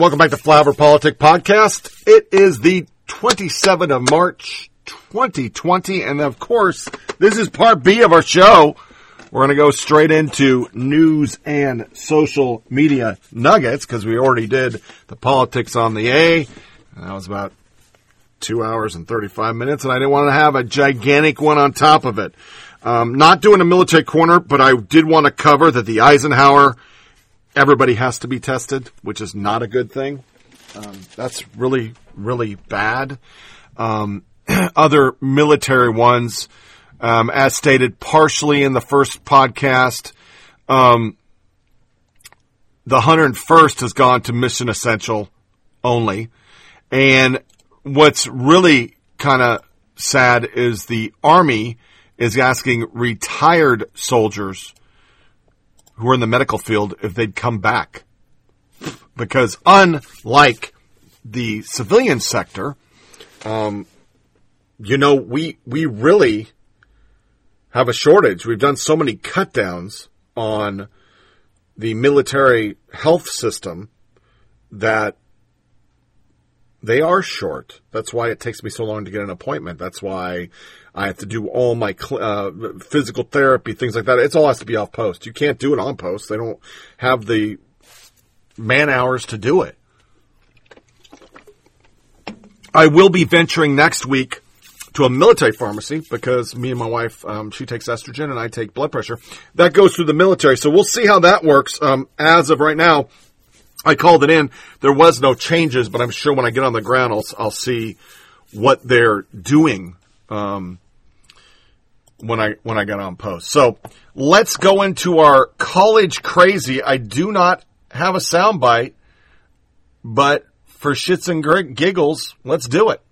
Welcome back to Flower Politic Podcast. It is the 27th of March, 2020. And of course, this is part B of our show. We're going to go straight into news and social media nuggets because we already did the politics on the A. That was about two hours and 35 minutes. And I didn't want to have a gigantic one on top of it. Um, not doing a military corner, but I did want to cover that the Eisenhower everybody has to be tested, which is not a good thing. Um, that's really, really bad. Um, other military ones, um, as stated partially in the first podcast, um, the 101st has gone to mission essential only. And what's really kind of sad is the Army is asking retired soldiers who are in the medical field if they'd come back. Because unlike the civilian sector, um, you know, we, we really have a shortage. We've done so many cut downs on the military health system that they are short. That's why it takes me so long to get an appointment. That's why I have to do all my uh, physical therapy, things like that. It's all has to be off post. You can't do it on post. They don't have the man hours to do it. I will be venturing next week to a military pharmacy because me and my wife, um, she takes estrogen and I take blood pressure. That goes through the military. So we'll see how that works. Um, as of right now, I called it in. There was no changes, but I'm sure when I get on the ground, I'll, I'll see what they're doing um, when I when I got on post. So let's go into our college crazy. I do not have a soundbite, but for shits and giggles, let's do it.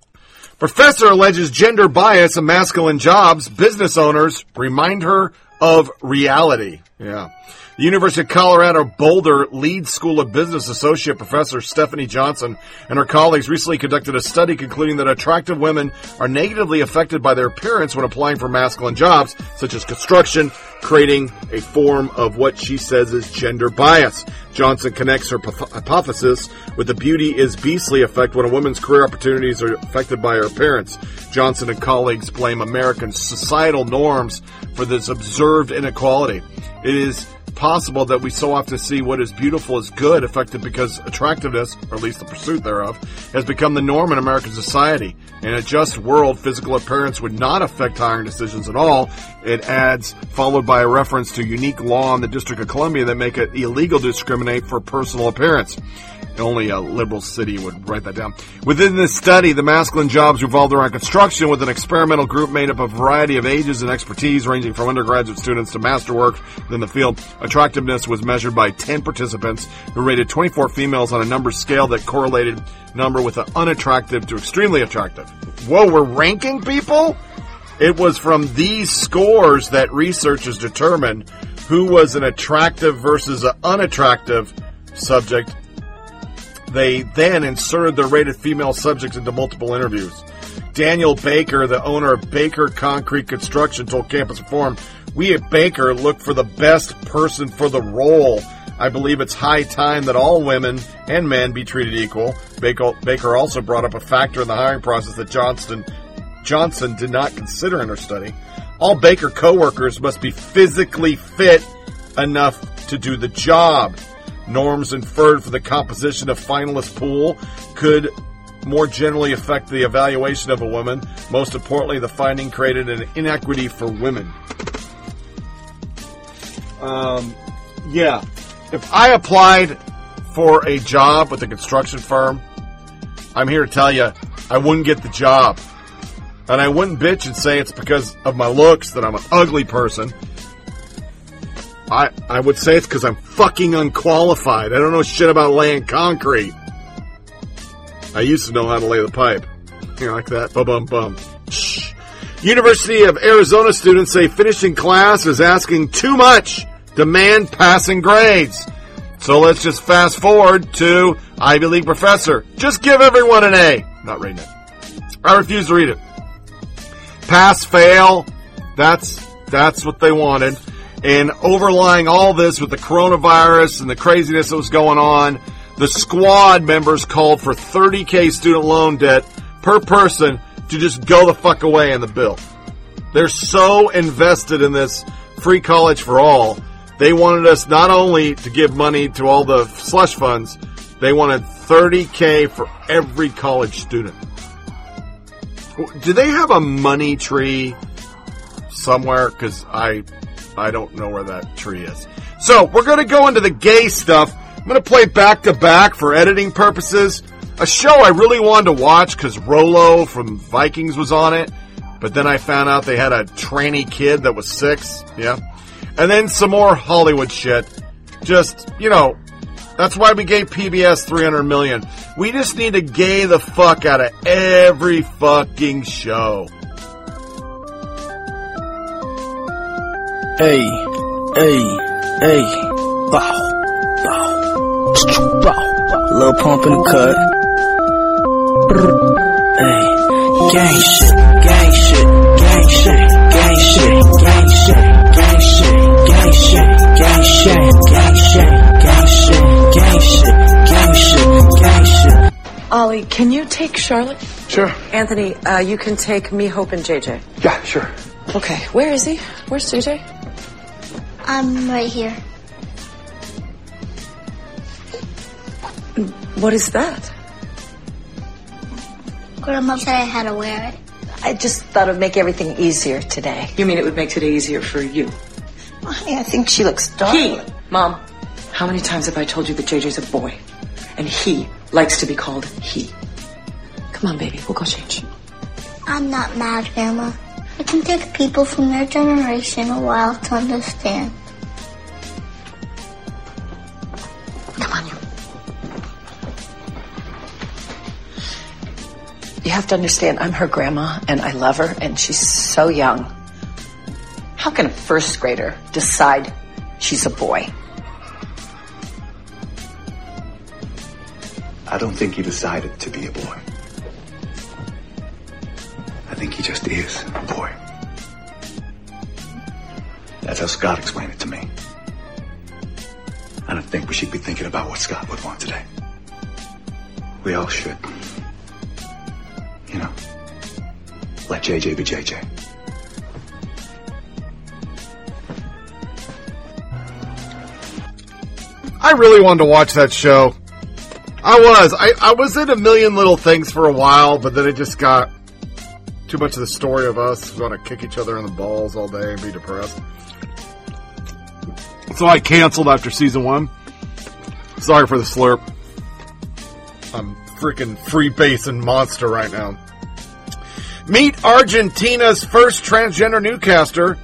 Professor alleges gender bias in masculine jobs. Business owners remind her of reality. Yeah. The University of Colorado Boulder Leeds School of Business Associate Professor Stephanie Johnson and her colleagues recently conducted a study concluding that attractive women are negatively affected by their appearance when applying for masculine jobs, such as construction, creating a form of what she says is gender bias. Johnson connects her hypothesis with the beauty is beastly effect when a woman's career opportunities are affected by her appearance. Johnson and colleagues blame American societal norms for this observed inequality. It is possible that we so often see what is beautiful as good affected because attractiveness, or at least the pursuit thereof, has become the norm in American society. In a just world, physical appearance would not affect hiring decisions at all. It adds, followed by a reference to unique law in the District of Columbia that make it illegal to discriminate for personal appearance. Only a liberal city would write that down. Within this study, the masculine jobs revolved around construction with an experimental group made up of a variety of ages and expertise ranging from undergraduate students to masterwork in the field. Attractiveness was measured by 10 participants who rated 24 females on a number scale that correlated number with an unattractive to extremely attractive. Whoa, we're ranking people? It was from these scores that researchers determined who was an attractive versus an unattractive subject they then inserted the rated female subjects into multiple interviews. Daniel Baker, the owner of Baker Concrete Construction, told Campus Reform, We at Baker look for the best person for the role. I believe it's high time that all women and men be treated equal. Baker, also brought up a factor in the hiring process that Johnston, Johnson did not consider in her study. All Baker coworkers must be physically fit enough to do the job. Norms inferred for the composition of finalist pool could more generally affect the evaluation of a woman. Most importantly, the finding created an inequity for women. Um, yeah. If I applied for a job with a construction firm, I'm here to tell you, I wouldn't get the job. And I wouldn't bitch and say it's because of my looks that I'm an ugly person. I, I would say it's because I'm fucking unqualified. I don't know shit about laying concrete. I used to know how to lay the pipe. You know, like that. Bum bum bum. Shh. University of Arizona students say finishing class is asking too much. Demand passing grades. So let's just fast forward to Ivy League professor. Just give everyone an A. Not reading it. I refuse to read it. Pass, fail. That's, that's what they wanted. And overlying all this with the coronavirus and the craziness that was going on, the squad members called for 30k student loan debt per person to just go the fuck away in the bill. They're so invested in this free college for all. They wanted us not only to give money to all the slush funds, they wanted 30k for every college student. Do they have a money tree somewhere? Because I I don't know where that tree is. So we're going to go into the gay stuff. I'm going to play back to back for editing purposes. A show I really wanted to watch because Rolo from Vikings was on it, but then I found out they had a tranny kid that was six. Yeah. And then some more Hollywood shit. Just, you know, that's why we gave PBS 300 million. We just need to gay the fuck out of every fucking show. Hey, hey, hey, bow, bow, bow, little pump in the cut. Hey, shit, gang shit, gang shit, gang shit, gang shit, gang shit, gang shit, gang shit, gang shit, gang shit, gang shit, gang shit, gang shit. Ollie, can you take Charlotte? Sure. Anthony, uh, you can take me, Hope, and JJ. Yeah, sure. Okay, where is he? Where's JJ? I'm right here. What is that? Grandma said I had to wear it. I just thought it would make everything easier today. You mean it would make today easier for you? I think she looks darling. He! Mom, how many times have I told you that JJ's a boy? And he likes to be called he. Come on, baby, we'll go change. I'm not mad, Grandma. It can take people from their generation a while to understand. Come on, you. You have to understand, I'm her grandma and I love her and she's so young. How can a first grader decide she's a boy? I don't think he decided to be a boy. I think he just is a boy. That's how Scott explained it to me. I don't think we should be thinking about what Scott would want today. We all should. You know, let JJ be JJ. I really wanted to watch that show. I was. I, I was in a million little things for a while, but then it just got too much of the story of us going to kick each other in the balls all day and be depressed. So I canceled after season one. Sorry for the slurp. I'm freaking free basing monster right now. Meet Argentina's first transgender newscaster,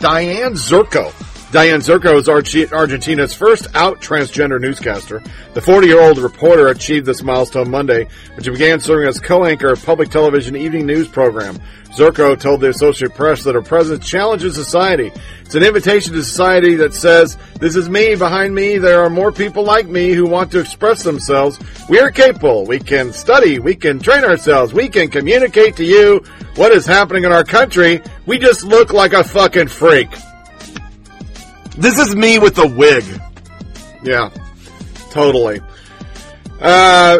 Diane Zurco. Diane Zurco is Argentina's first out transgender newscaster. The 40 year old reporter achieved this milestone Monday when she began serving as co anchor of public television evening news program. Zurco told the Associated Press that her presence challenges society. It's an invitation to society that says, This is me. Behind me, there are more people like me who want to express themselves. We are capable. We can study. We can train ourselves. We can communicate to you what is happening in our country. We just look like a fucking freak. This is me with a wig. Yeah, totally. Uh,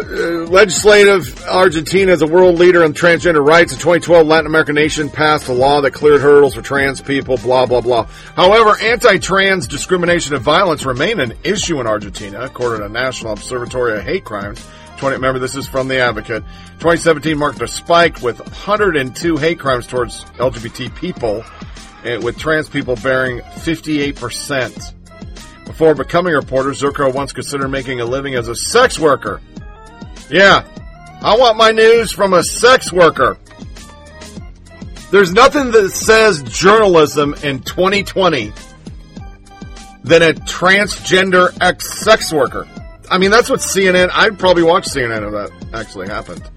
legislative Argentina is a world leader in transgender rights. In 2012, Latin American nation passed a law that cleared hurdles for trans people, blah, blah, blah. However, anti-trans discrimination and violence remain an issue in Argentina, according to National Observatory of Hate Crimes. 20, remember, this is from the Advocate. 2017 marked a spike with 102 hate crimes towards LGBT people, Eh, with trans people bearing 58%. Before becoming a reporter, Zurco once considered making a living as a sex worker. Yeah, I want my news from a sex worker. There's nothing that says journalism in 2020 than a transgender ex sex worker. I mean, that's what CNN. I'd probably watch CNN if that actually happened.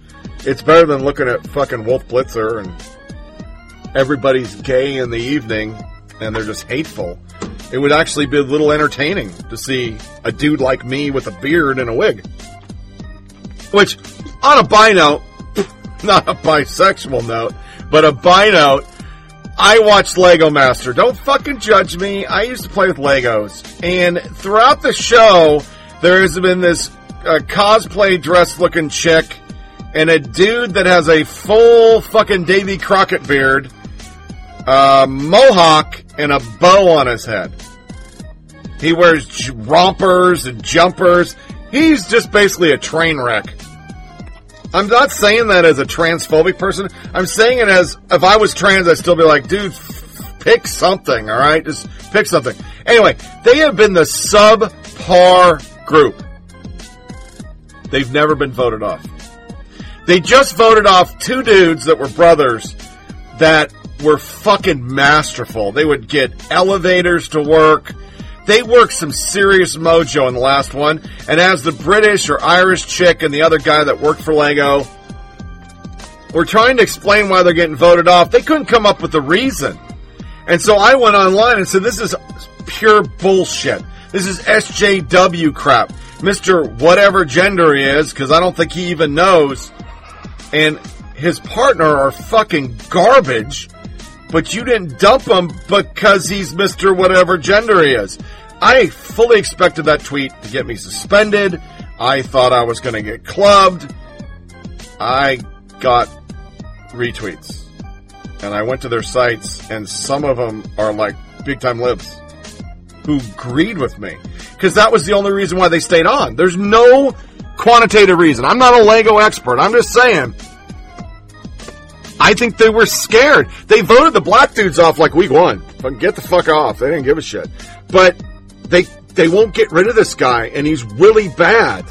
It's better than looking at fucking Wolf Blitzer and everybody's gay in the evening and they're just hateful. It would actually be a little entertaining to see a dude like me with a beard and a wig. Which, on a bi note, not a bisexual note, but a bi note, I watched Lego Master. Don't fucking judge me. I used to play with Legos. And throughout the show, there has been this uh, cosplay dress looking chick and a dude that has a full fucking Davy Crockett beard, a mohawk, and a bow on his head. He wears rompers and jumpers. He's just basically a train wreck. I'm not saying that as a transphobic person. I'm saying it as if I was trans, I'd still be like, dude, pick something, all right? Just pick something. Anyway, they have been the subpar group. They've never been voted off. They just voted off two dudes that were brothers that were fucking masterful. They would get elevators to work. They worked some serious mojo in the last one. And as the British or Irish chick and the other guy that worked for Lego were trying to explain why they're getting voted off, they couldn't come up with a reason. And so I went online and said, this is pure bullshit. This is SJW crap. Mr. Whatever gender he is, because I don't think he even knows, and his partner are fucking garbage, but you didn't dump him because he's Mr. Whatever gender he is. I fully expected that tweet to get me suspended. I thought I was going to get clubbed. I got retweets. And I went to their sites, and some of them are like big time libs who agreed with me. Because that was the only reason why they stayed on. There's no quantitative reason. I'm not a Lego expert. I'm just saying. I think they were scared. They voted the black dudes off like week one. Get the fuck off. They didn't give a shit. But they they won't get rid of this guy, and he's really bad.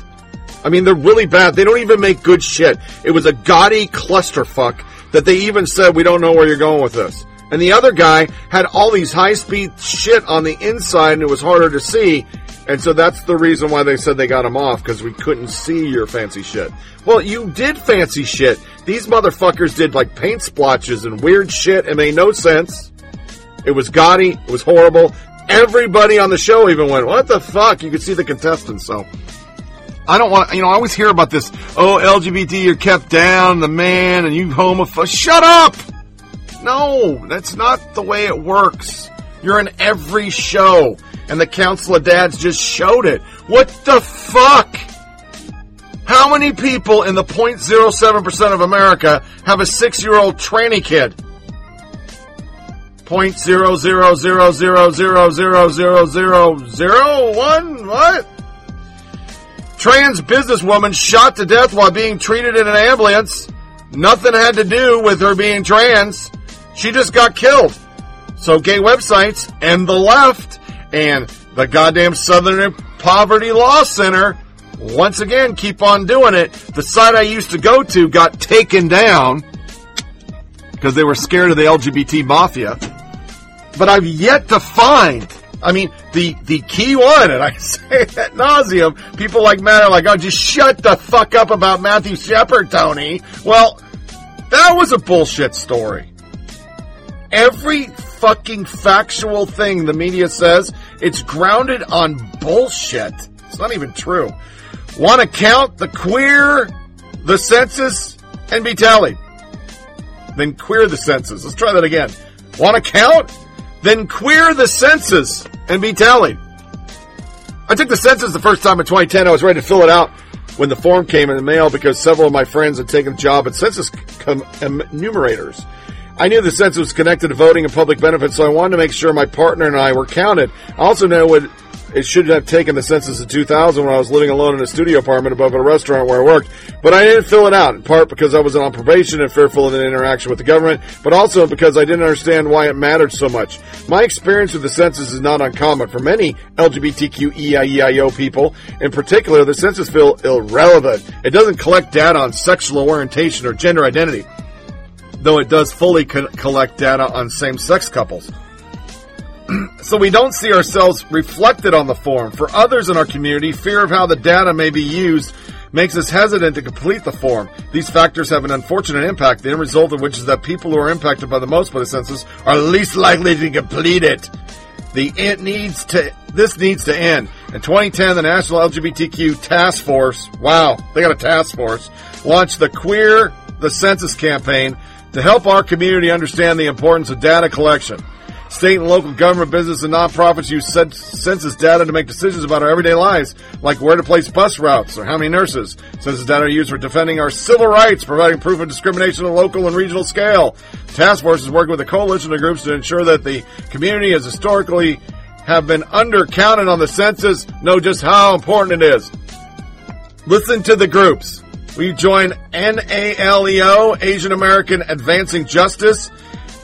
I mean, they're really bad. They don't even make good shit. It was a gaudy clusterfuck that they even said, we don't know where you're going with this. And the other guy had all these high speed shit on the inside and it was harder to see. And so that's the reason why they said they got him off because we couldn't see your fancy shit. Well, you did fancy shit. These motherfuckers did like paint splotches and weird shit. It made no sense. It was gaudy. It was horrible. Everybody on the show even went, what the fuck? You could see the contestants. So I don't want, you know, I always hear about this. Oh, LGBT, you're kept down, the man, and you homophobe. Shut up! No, that's not the way it works. You're in every show, and the Council of Dads just showed it. What the fuck? How many people in the 0.07% of America have a six year old tranny kid? 0.00000000001? What? Trans businesswoman shot to death while being treated in an ambulance. Nothing had to do with her being trans. She just got killed. So gay websites and the left and the goddamn Southern Poverty Law Center once again keep on doing it. The site I used to go to got taken down because they were scared of the LGBT mafia. But I've yet to find. I mean, the the key one, and I say that nauseum. People like Matt are like, "Oh, just shut the fuck up about Matthew Shepard, Tony." Well, that was a bullshit story. Every fucking factual thing the media says, it's grounded on bullshit. It's not even true. Want to count the queer, the census, and be tallied. Then queer the census. Let's try that again. Want to count? Then queer the census and be tallied. I took the census the first time in 2010. I was ready to fill it out when the form came in the mail because several of my friends had taken a job at census com- enumerators. I knew the census was connected to voting and public benefits, so I wanted to make sure my partner and I were counted. I also know what it should have taken the census in 2000 when I was living alone in a studio apartment above a restaurant where I worked. But I didn't fill it out, in part because I was on probation and fearful of an interaction with the government, but also because I didn't understand why it mattered so much. My experience with the census is not uncommon. For many LGBTQEIEIO people, in particular, the census feels irrelevant. It doesn't collect data on sexual orientation or gender identity, though it does fully co- collect data on same-sex couples. so we don't see ourselves reflected on the form. For others in our community, fear of how the data may be used makes us hesitant to complete the form. These factors have an unfortunate impact, the end result of which is that people who are impacted by the most by the census are least likely to complete it. The it needs to this needs to end. In 2010, the National LGBTQ Task Force, wow, they got a task force, launched the Queer the Census campaign to help our community understand the importance of data collection. State and local government, business, and nonprofits use census data to make decisions about our everyday lives, like where to place bus routes or how many nurses. Census data are used for defending our civil rights, providing proof of discrimination on a local and regional scale. Task Force is working with a coalition of groups to ensure that the community has historically have been undercounted on the census know just how important it is. Listen to the groups. We join NALEO, Asian American Advancing Justice,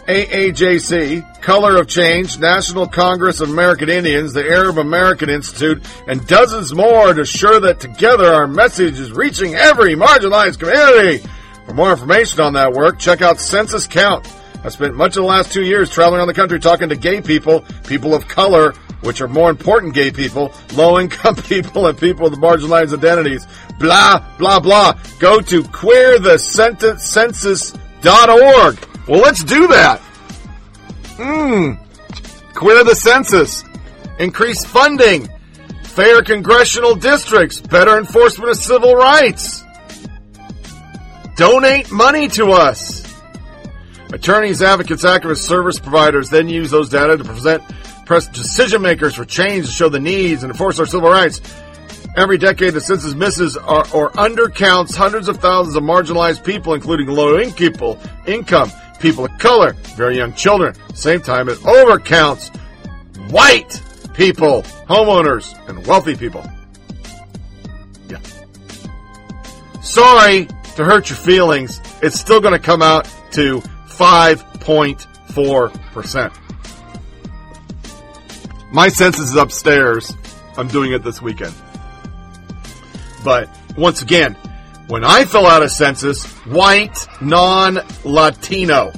AAJC, Color of Change, National Congress of American Indians, the Arab American Institute, and dozens more to ensure that together our message is reaching every marginalized community. For more information on that work, check out Census Count. I spent much of the last two years traveling around the country talking to gay people, people of color, which are more important gay people, low income people, and people with marginalized identities. Blah, blah, blah. Go to queerthecensus.org. Well, let's do that. Mmm. Queer the census. Increase funding. Fair congressional districts. Better enforcement of civil rights. Donate money to us. Attorneys, advocates, activists, service providers then use those data to present press decision makers for change to show the needs and enforce our civil rights. Every decade, the census misses or, or undercounts hundreds of thousands of marginalized people, including low people, income, people of color, very young children. Same time, it overcounts white people, homeowners, and wealthy people. Yeah. Sorry to hurt your feelings. It's still going to come out to 5.4%. My census is upstairs. I'm doing it this weekend. But once again, when I fill out a census, white, non Latino.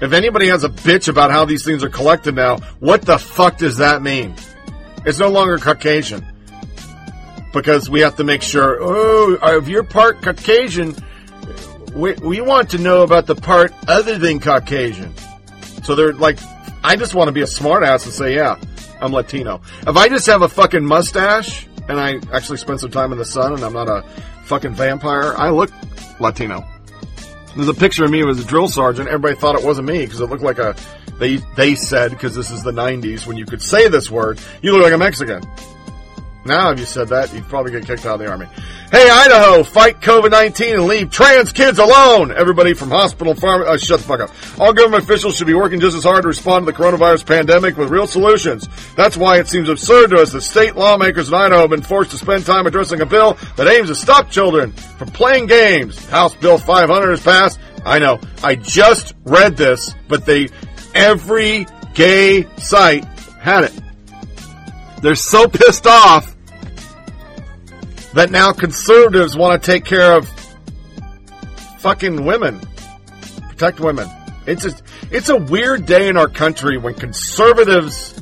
If anybody has a bitch about how these things are collected now, what the fuck does that mean? It's no longer Caucasian. Because we have to make sure, oh, uh, if you're part Caucasian, we, we want to know about the part other than Caucasian. So they're like, I just want to be a smartass and say, yeah, I'm Latino. If I just have a fucking mustache and I actually spend some time in the sun and I'm not a fucking vampire, I look Latino. There's a picture of me as a drill sergeant. Everybody thought it wasn't me because it looked like a. They they said because this is the '90s when you could say this word, you look like a Mexican. Now, if you said that, you'd probably get kicked out of the army. Hey, Idaho, fight COVID-19 and leave trans kids alone. Everybody from hospital, farm, uh, shut the fuck up. All government officials should be working just as hard to respond to the coronavirus pandemic with real solutions. That's why it seems absurd to us that state lawmakers in Idaho have been forced to spend time addressing a bill that aims to stop children from playing games. House Bill 500 has passed. I know. I just read this, but they, every gay site had it. They're so pissed off that now conservatives want to take care of fucking women, protect women. It's a, it's a weird day in our country when conservatives,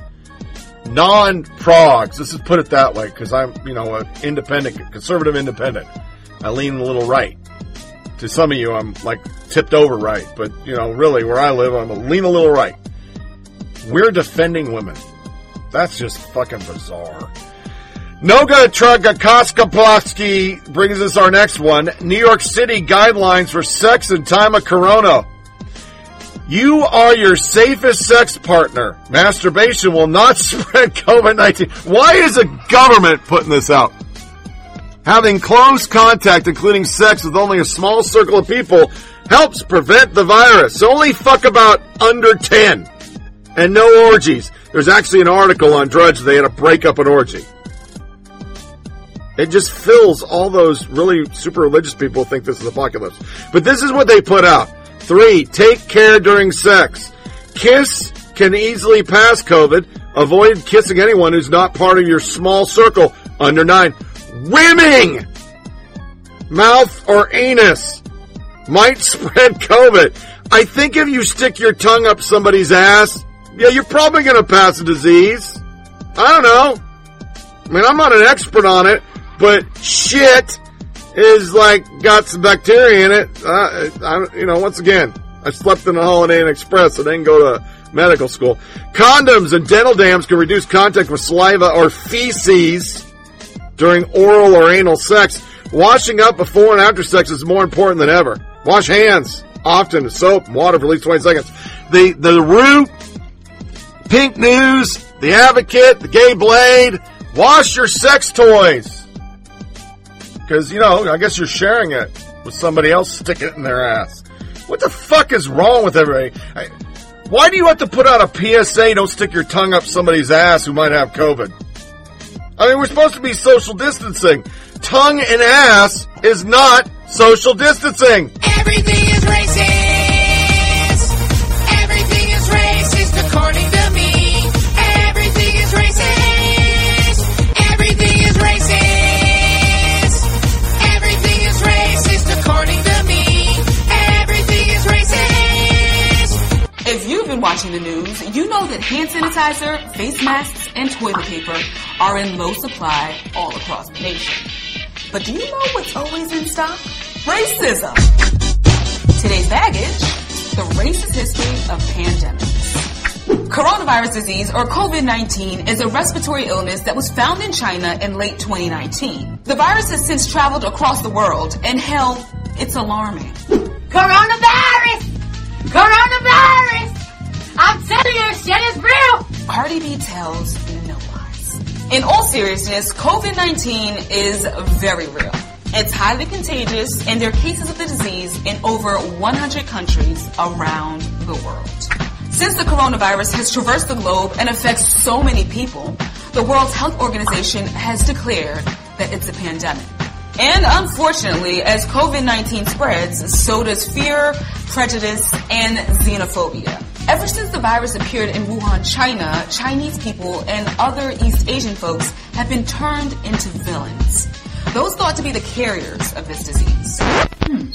non-progs, let's just put it that way, because I'm, you know, an independent, conservative independent. I lean a little right. To some of you, I'm like tipped over right, but you know, really, where I live, I'm a lean a little right. We're defending women. That's just fucking bizarre. Noga Tragakoskoplovsky brings us our next one. New York City guidelines for sex in time of corona. You are your safest sex partner. Masturbation will not spread COVID-19. Why is the government putting this out? Having close contact, including sex with only a small circle of people, helps prevent the virus. Only fuck about under 10. And no orgies. There's actually an article on Drudge. They had to break up an orgy. It just fills all those really super religious people think this is apocalypse. But this is what they put out. Three, take care during sex. Kiss can easily pass COVID. Avoid kissing anyone who's not part of your small circle under nine. Rimming! Mouth or anus might spread COVID. I think if you stick your tongue up somebody's ass, yeah, you're probably going to pass a disease. I don't know. I mean, I'm not an expert on it, but shit is like got some bacteria in it. I, you know, once again, I slept in a Holiday Inn Express. I didn't go to medical school. Condoms and dental dams can reduce contact with saliva or feces during oral or anal sex. Washing up before and after sex is more important than ever. Wash hands often with soap and water for at least 20 seconds. The, the root, pink news, the advocate, the gay blade, wash your sex toys. Cause, you know, I guess you're sharing it with somebody else sticking it in their ass. What the fuck is wrong with everybody? I, why do you have to put out a PSA, don't stick your tongue up somebody's ass who might have COVID? I mean, we're supposed to be social distancing. Tongue and ass is not social distancing. Everything is racist. Watching the news, you know that hand sanitizer, face masks, and toilet paper are in low supply all across the nation. But do you know what's always in stock? Racism. Today's baggage, the racist history of pandemics. Coronavirus disease, or COVID-19, is a respiratory illness that was found in China in late 2019. The virus has since traveled across the world, and hell, it's alarming. Coronavirus! Coronavirus! I'm telling you, shit is real! Cardi B tells no lies. In all seriousness, COVID-19 is very real. It's highly contagious, and there are cases of the disease in over 100 countries around the world. Since the coronavirus has traversed the globe and affects so many people, the World Health Organization has declared that it's a pandemic. And unfortunately, as COVID-19 spreads, so does fear, prejudice, and xenophobia. Ever since the virus appeared in Wuhan, China, Chinese people and other East Asian folks have been turned into villains. Those thought to be the carriers of this disease. Hmm.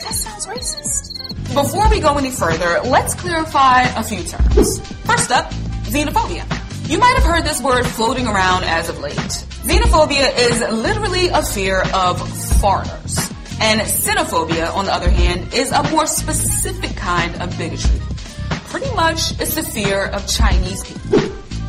That sounds racist. Before we go any further, let's clarify a few terms. First up, xenophobia. You might have heard this word floating around as of late. Xenophobia is literally a fear of foreigners. And Sinophobia, on the other hand, is a more specific kind of bigotry. Pretty much, it's the fear of Chinese people.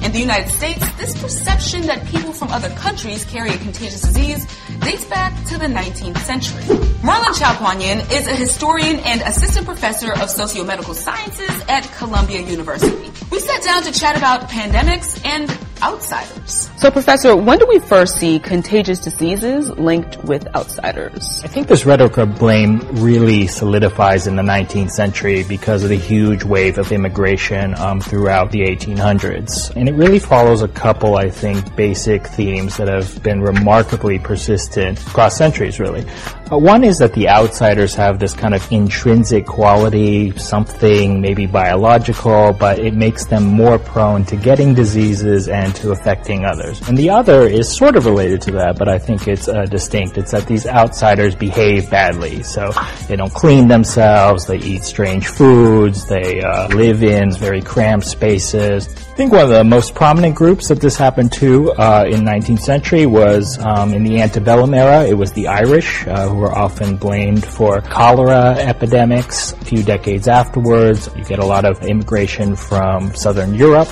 In the United States, this perception that people from other countries carry a contagious disease dates back to the 19th century. Merlin Chowkwanyun is a historian and assistant professor of sociomedical sciences at Columbia University. We sat down to chat about pandemics and outsiders. So, Professor, when do we first see contagious diseases linked with outsiders? I think this rhetoric of blame really solidifies in the 19th century because of the huge wave of immigration um, throughout the 1800s. And it really follows a couple, I think, basic themes that have been remarkably persistent across centuries, really. Uh, one is that the outsiders have this kind of intrinsic quality, something maybe biological, but it makes them more prone to getting diseases and to affecting others. And the other is sort of related to that, but I think it's uh, distinct. It's that these outsiders behave badly. So they don't clean themselves, they eat strange foods, they uh, live in very cramped spaces. I think one of the most prominent groups that this happened to uh, in 19th century was um, in the antebellum era. It was the Irish, uh, who were often blamed for cholera epidemics. A few decades afterwards, you get a lot of immigration from southern Europe.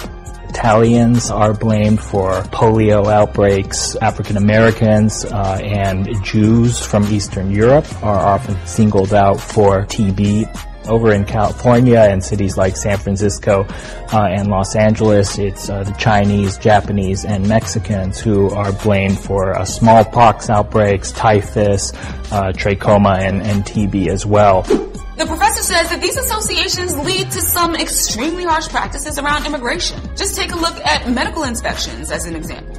Italians are blamed for polio outbreaks. African Americans uh, and Jews from Eastern Europe are often singled out for TB over in California and cities like San Francisco uh, and Los Angeles, it's uh, the Chinese, Japanese, and Mexicans who are blamed for uh, smallpox outbreaks, typhus, uh, trachoma, and, and TB as well. The professor says that these associations lead to some extremely harsh practices around immigration. Just take a look at medical inspections as an example.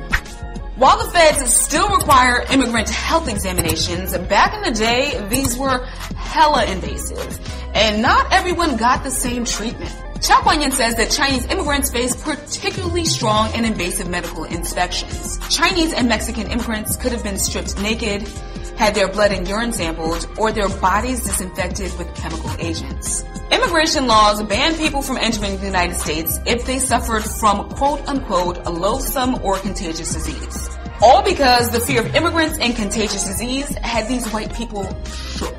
While the feds still require immigrant health examinations, back in the day, these were hella invasive. And not everyone got the same treatment. Chowkwanyun says that Chinese immigrants face particularly strong and invasive medical inspections. Chinese and Mexican immigrants could have been stripped naked, had their blood and urine sampled, or their bodies disinfected with chemical agents. Immigration laws ban people from entering the United States if they suffered from quote unquote a loathsome or contagious disease. All because the fear of immigrants and contagious disease had these white people shook.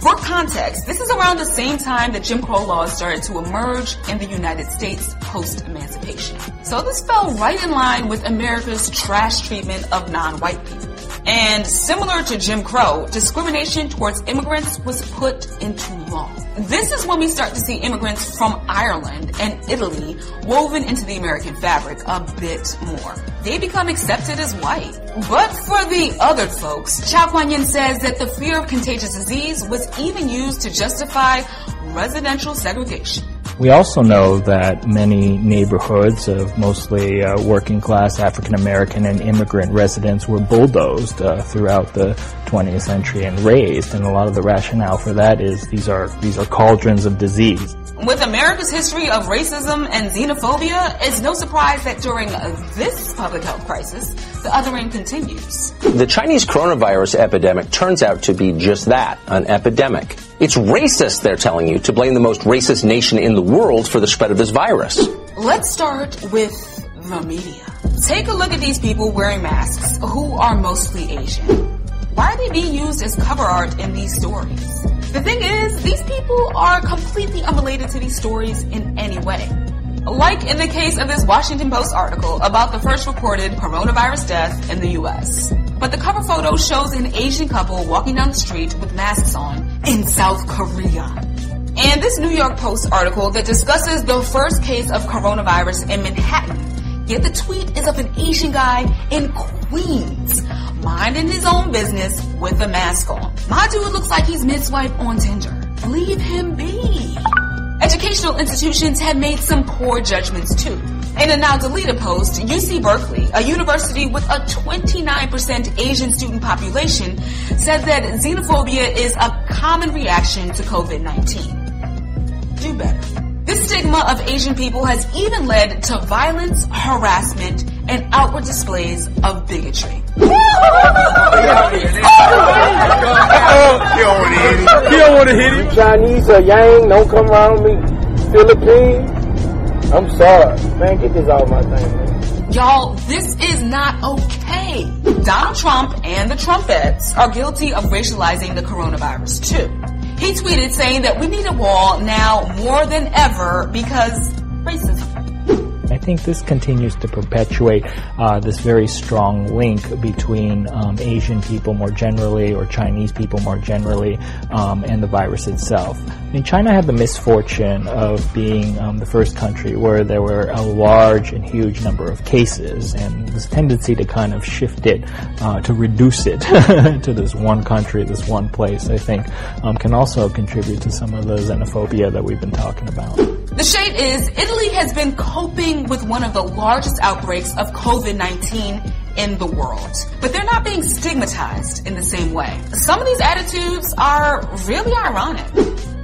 For context, this is around the same time that Jim Crow laws started to emerge in the United States post-emancipation. So this fell right in line with America's trash treatment of non-white people. And similar to Jim Crow, discrimination towards immigrants was put into law. This is when we start to see immigrants from Ireland and Italy woven into the American fabric a bit more. They become accepted as white. But for the other folks, Yin says that the fear of contagious disease was even used to justify residential segregation. We also know that many neighborhoods of mostly uh, working class African American and immigrant residents were bulldozed uh, throughout the 20th century and razed, and a lot of the rationale for that is these are these are cauldrons of disease. With America's history of racism and xenophobia, it's no surprise that during this public health crisis, the othering continues. The Chinese coronavirus epidemic turns out to be just that, an epidemic. It's racist, they're telling you, to blame the most racist nation in the world for the spread of this virus. Let's start with the media. Take a look at these people wearing masks who are mostly Asian. Why are they being used as cover art in these stories? The thing is, these people are completely unrelated to these stories in any way. Like in the case of this Washington Post article about the first reported coronavirus death in the US. But the cover photo shows an Asian couple walking down the street with masks on in South Korea. And this New York Post article that discusses the first case of coronavirus in Manhattan. Yet the tweet is of an Asian guy in Queens, minding his own business with a mask on. My dude looks like he's mid-swipe on Tinder. Leave him be. Educational institutions have made some poor judgments too. In a now deleted post, UC Berkeley, a university with a 29% Asian student population, said that xenophobia is a common reaction to COVID-19. Do better. This stigma of Asian people has even led to violence, harassment, and outward displays of bigotry. He don't want to hit him. Chinese or Yang, don't come around me. Philippines, I'm sorry. Man, get this out of my thing, man. Y'all, this is not okay. Donald Trump and the Trumpets are guilty of racializing the coronavirus too. He tweeted saying that we need a wall now more than ever because racism. I think this continues to perpetuate uh, this very strong link between um, Asian people more generally, or Chinese people more generally, um, and the virus itself. I mean, China had the misfortune of being um, the first country where there were a large and huge number of cases, and this tendency to kind of shift it, uh, to reduce it to this one country, this one place, I think, um, can also contribute to some of the xenophobia that we've been talking about. The shade is Italy has been coping with one of the largest outbreaks of COVID-19 in the world. But they're not being stigmatized in the same way. Some of these attitudes are really ironic.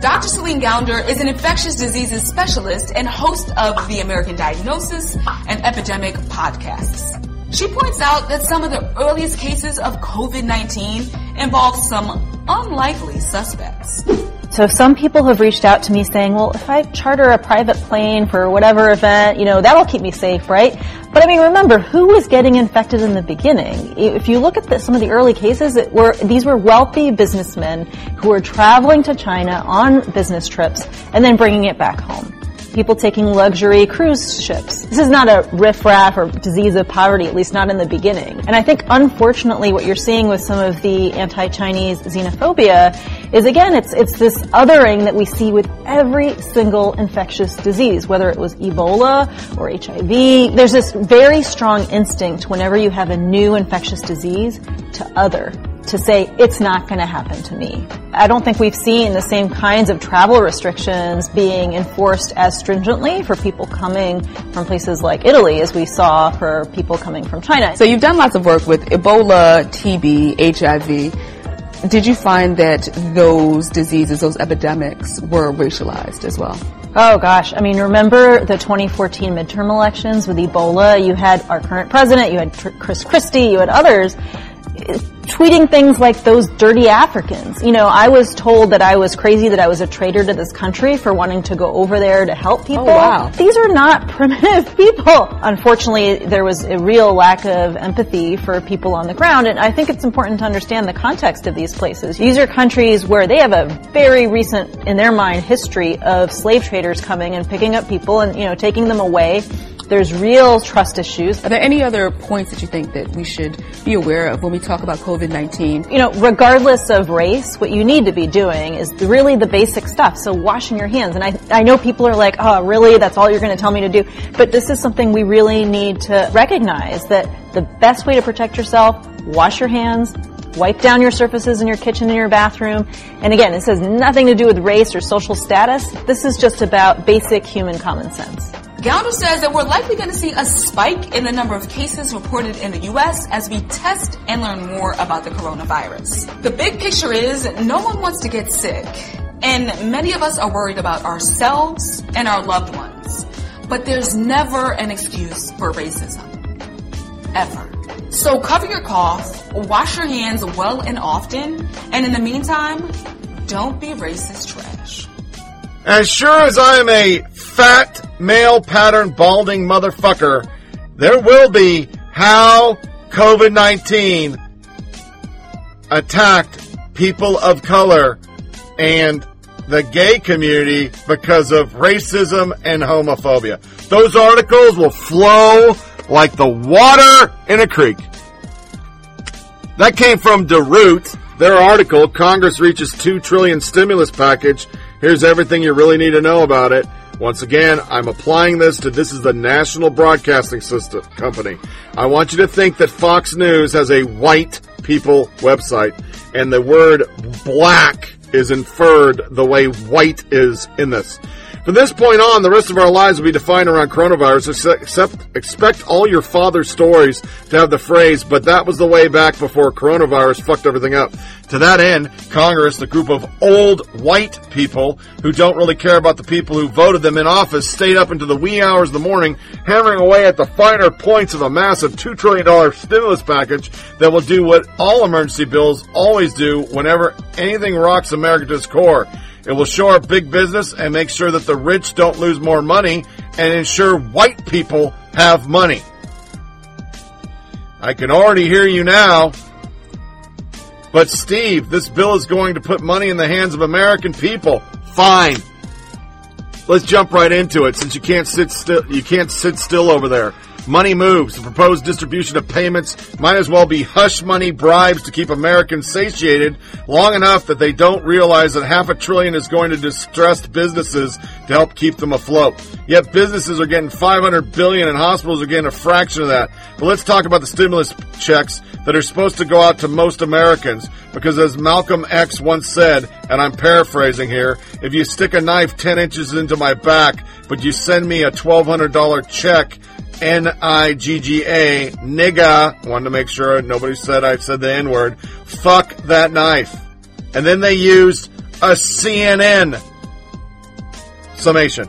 Dr. Celine Gounder is an infectious diseases specialist and host of the American Diagnosis and Epidemic podcasts. She points out that some of the earliest cases of COVID-19 involved some unlikely suspects. So some people have reached out to me saying, well, if I charter a private plane for whatever event, you know, that'll keep me safe, right? But I mean, remember, who was getting infected in the beginning? If you look at the, some of the early cases, were, these were wealthy businessmen who were traveling to China on business trips and then bringing it back home people taking luxury cruise ships. This is not a riffraff or disease of poverty, at least not in the beginning. And I think unfortunately what you're seeing with some of the anti-Chinese xenophobia is again, it's, it's this othering that we see with every single infectious disease, whether it was Ebola or HIV. There's this very strong instinct whenever you have a new infectious disease to other to say it's not going to happen to me. I don't think we've seen the same kinds of travel restrictions being enforced as stringently for people coming from places like Italy as we saw for people coming from China. So you've done lots of work with Ebola, TB, HIV. Did you find that those diseases, those epidemics were racialized as well? Oh gosh, I mean, remember the 2014 midterm elections with Ebola? You had our current president, you had Chris Christie, you had others tweeting things like those dirty Africans. You know, I was told that I was crazy, that I was a traitor to this country for wanting to go over there to help oh, people. wow. These are not primitive people. Unfortunately, there was a real lack of empathy for people on the ground, and I think it's important to understand the context of these places. These are countries where they have a very recent, in their mind, history of slave traders coming and picking up people and, you know, taking them away. There's real trust issues. Are there any other points that you think that we should be aware of when we talk about COVID-19? You know, regardless of race, what you need to be doing is really the basic stuff. So washing your hands. And I, I know people are like, oh, really? That's all you're going to tell me to do. But this is something we really need to recognize that the best way to protect yourself, wash your hands, wipe down your surfaces in your kitchen and your bathroom. And again, this has nothing to do with race or social status. This is just about basic human common sense. Gounder says that we're likely going to see a spike in the number of cases reported in the U.S. as we test and learn more about the coronavirus. The big picture is no one wants to get sick, and many of us are worried about ourselves and our loved ones. But there's never an excuse for racism. Ever. So cover your cough, wash your hands well and often, and in the meantime, don't be racist trash. As sure as I am a fat, male pattern, balding motherfucker, there will be how COVID 19 attacked people of color and the gay community because of racism and homophobia. Those articles will flow like the water in a creek. That came from The Root. Their article, Congress reaches 2 trillion stimulus package. Here's everything you really need to know about it. Once again, I'm applying this to this is the National Broadcasting System Company. I want you to think that Fox News has a white people website and the word black is inferred the way white is in this. From this point on, the rest of our lives will be defined around coronavirus. Except, expect all your father's stories to have the phrase, but that was the way back before coronavirus fucked everything up. To that end, Congress, the group of old white people who don't really care about the people who voted them in office, stayed up into the wee hours of the morning, hammering away at the finer points of a massive $2 trillion stimulus package that will do what all emergency bills always do whenever anything rocks America to its core. It will shore up big business and make sure that the rich don't lose more money and ensure white people have money. I can already hear you now. But Steve, this bill is going to put money in the hands of American people. Fine. Let's jump right into it since you can't sit still you can't sit still over there. Money moves. The proposed distribution of payments might as well be hush money bribes to keep Americans satiated long enough that they don't realize that half a trillion is going to distressed businesses to help keep them afloat. Yet businesses are getting 500 billion and hospitals are getting a fraction of that. But let's talk about the stimulus checks that are supposed to go out to most Americans because as Malcolm X once said, and I'm paraphrasing here, if you stick a knife 10 inches into my back, but you send me a $1,200 check, N-I-G-G-A, nigga, wanted to make sure nobody said I said the N-word, fuck that knife. And then they used a CNN summation.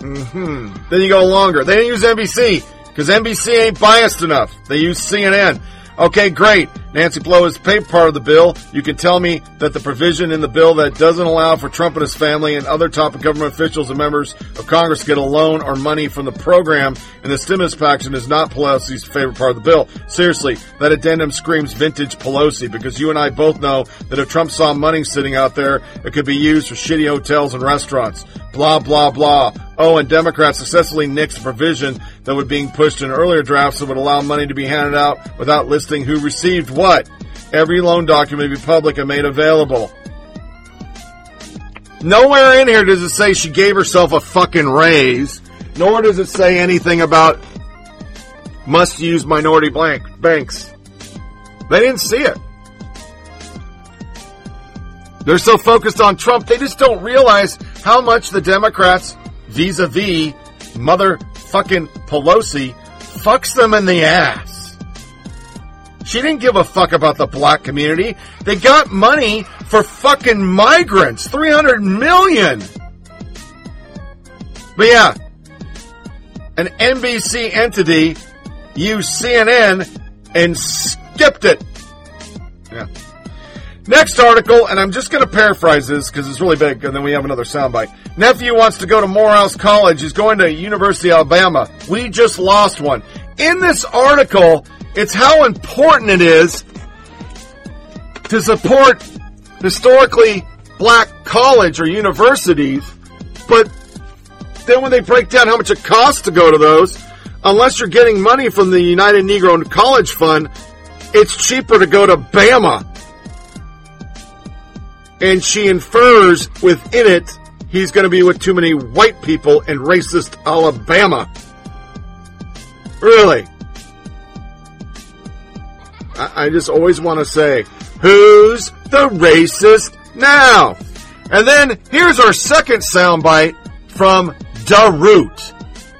hmm Then you go longer. They didn't use NBC because NBC ain't biased enough. They use CNN. Okay, great. Nancy Pelosi paid part of the bill. You can tell me that the provision in the bill that doesn't allow for Trump and his family and other top government officials and members of Congress get a loan or money from the program in the stimulus package is not Pelosi's favorite part of the bill. Seriously, that addendum screams vintage Pelosi because you and I both know that if Trump saw money sitting out there, it could be used for shitty hotels and restaurants. Blah, blah, blah. Oh, and Democrats successfully nixed a provision that was being pushed in earlier drafts that would allow money to be handed out without listing who received what. But every loan document be public and made available. Nowhere in here does it say she gave herself a fucking raise, nor does it say anything about must use minority blank banks. They didn't see it. They're so focused on Trump, they just don't realize how much the Democrats, vis-a-vis motherfucking Pelosi, fucks them in the ass. She didn't give a fuck about the black community. They got money for fucking migrants. 300 million. But yeah, an NBC entity used CNN and skipped it. Yeah. Next article, and I'm just going to paraphrase this because it's really big, and then we have another soundbite. Nephew wants to go to Morehouse College. He's going to University of Alabama. We just lost one. In this article, it's how important it is to support historically black college or universities, but then when they break down how much it costs to go to those, unless you're getting money from the United Negro College Fund, it's cheaper to go to Bama. And she infers within it he's going to be with too many white people in racist Alabama. Really? I, I just always want to say, who's the racist now? And then here's our second soundbite from The Root.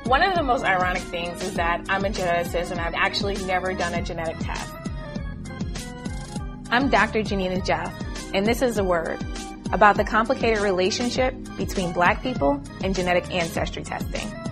One of the most ironic things is that I'm a geneticist and I've actually never done a genetic test. I'm Dr. Janina Jeff, and this is a word about the complicated relationship between black people and genetic ancestry testing.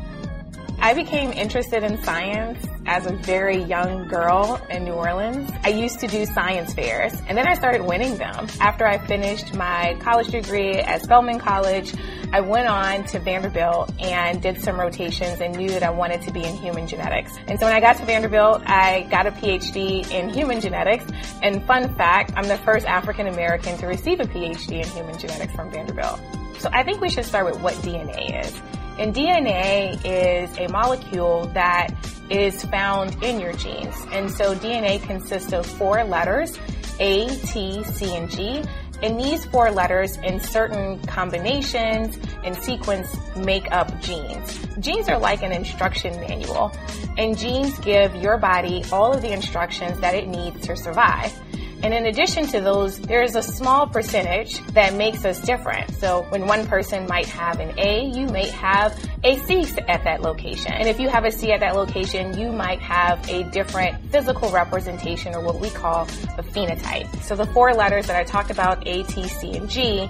I became interested in science as a very young girl in New Orleans. I used to do science fairs and then I started winning them. After I finished my college degree at Spelman College, I went on to Vanderbilt and did some rotations and knew that I wanted to be in human genetics. And so when I got to Vanderbilt, I got a PhD in human genetics. And fun fact, I'm the first African American to receive a PhD in human genetics from Vanderbilt. So I think we should start with what DNA is. And DNA is a molecule that is found in your genes. And so DNA consists of four letters, A, T, C, and G. And these four letters in certain combinations and sequence make up genes. Genes are like an instruction manual and genes give your body all of the instructions that it needs to survive. And in addition to those, there is a small percentage that makes us different. So when one person might have an A, you may have a C at that location. And if you have a C at that location, you might have a different physical representation or what we call a phenotype. So the four letters that I talked about, A, T, C, and G,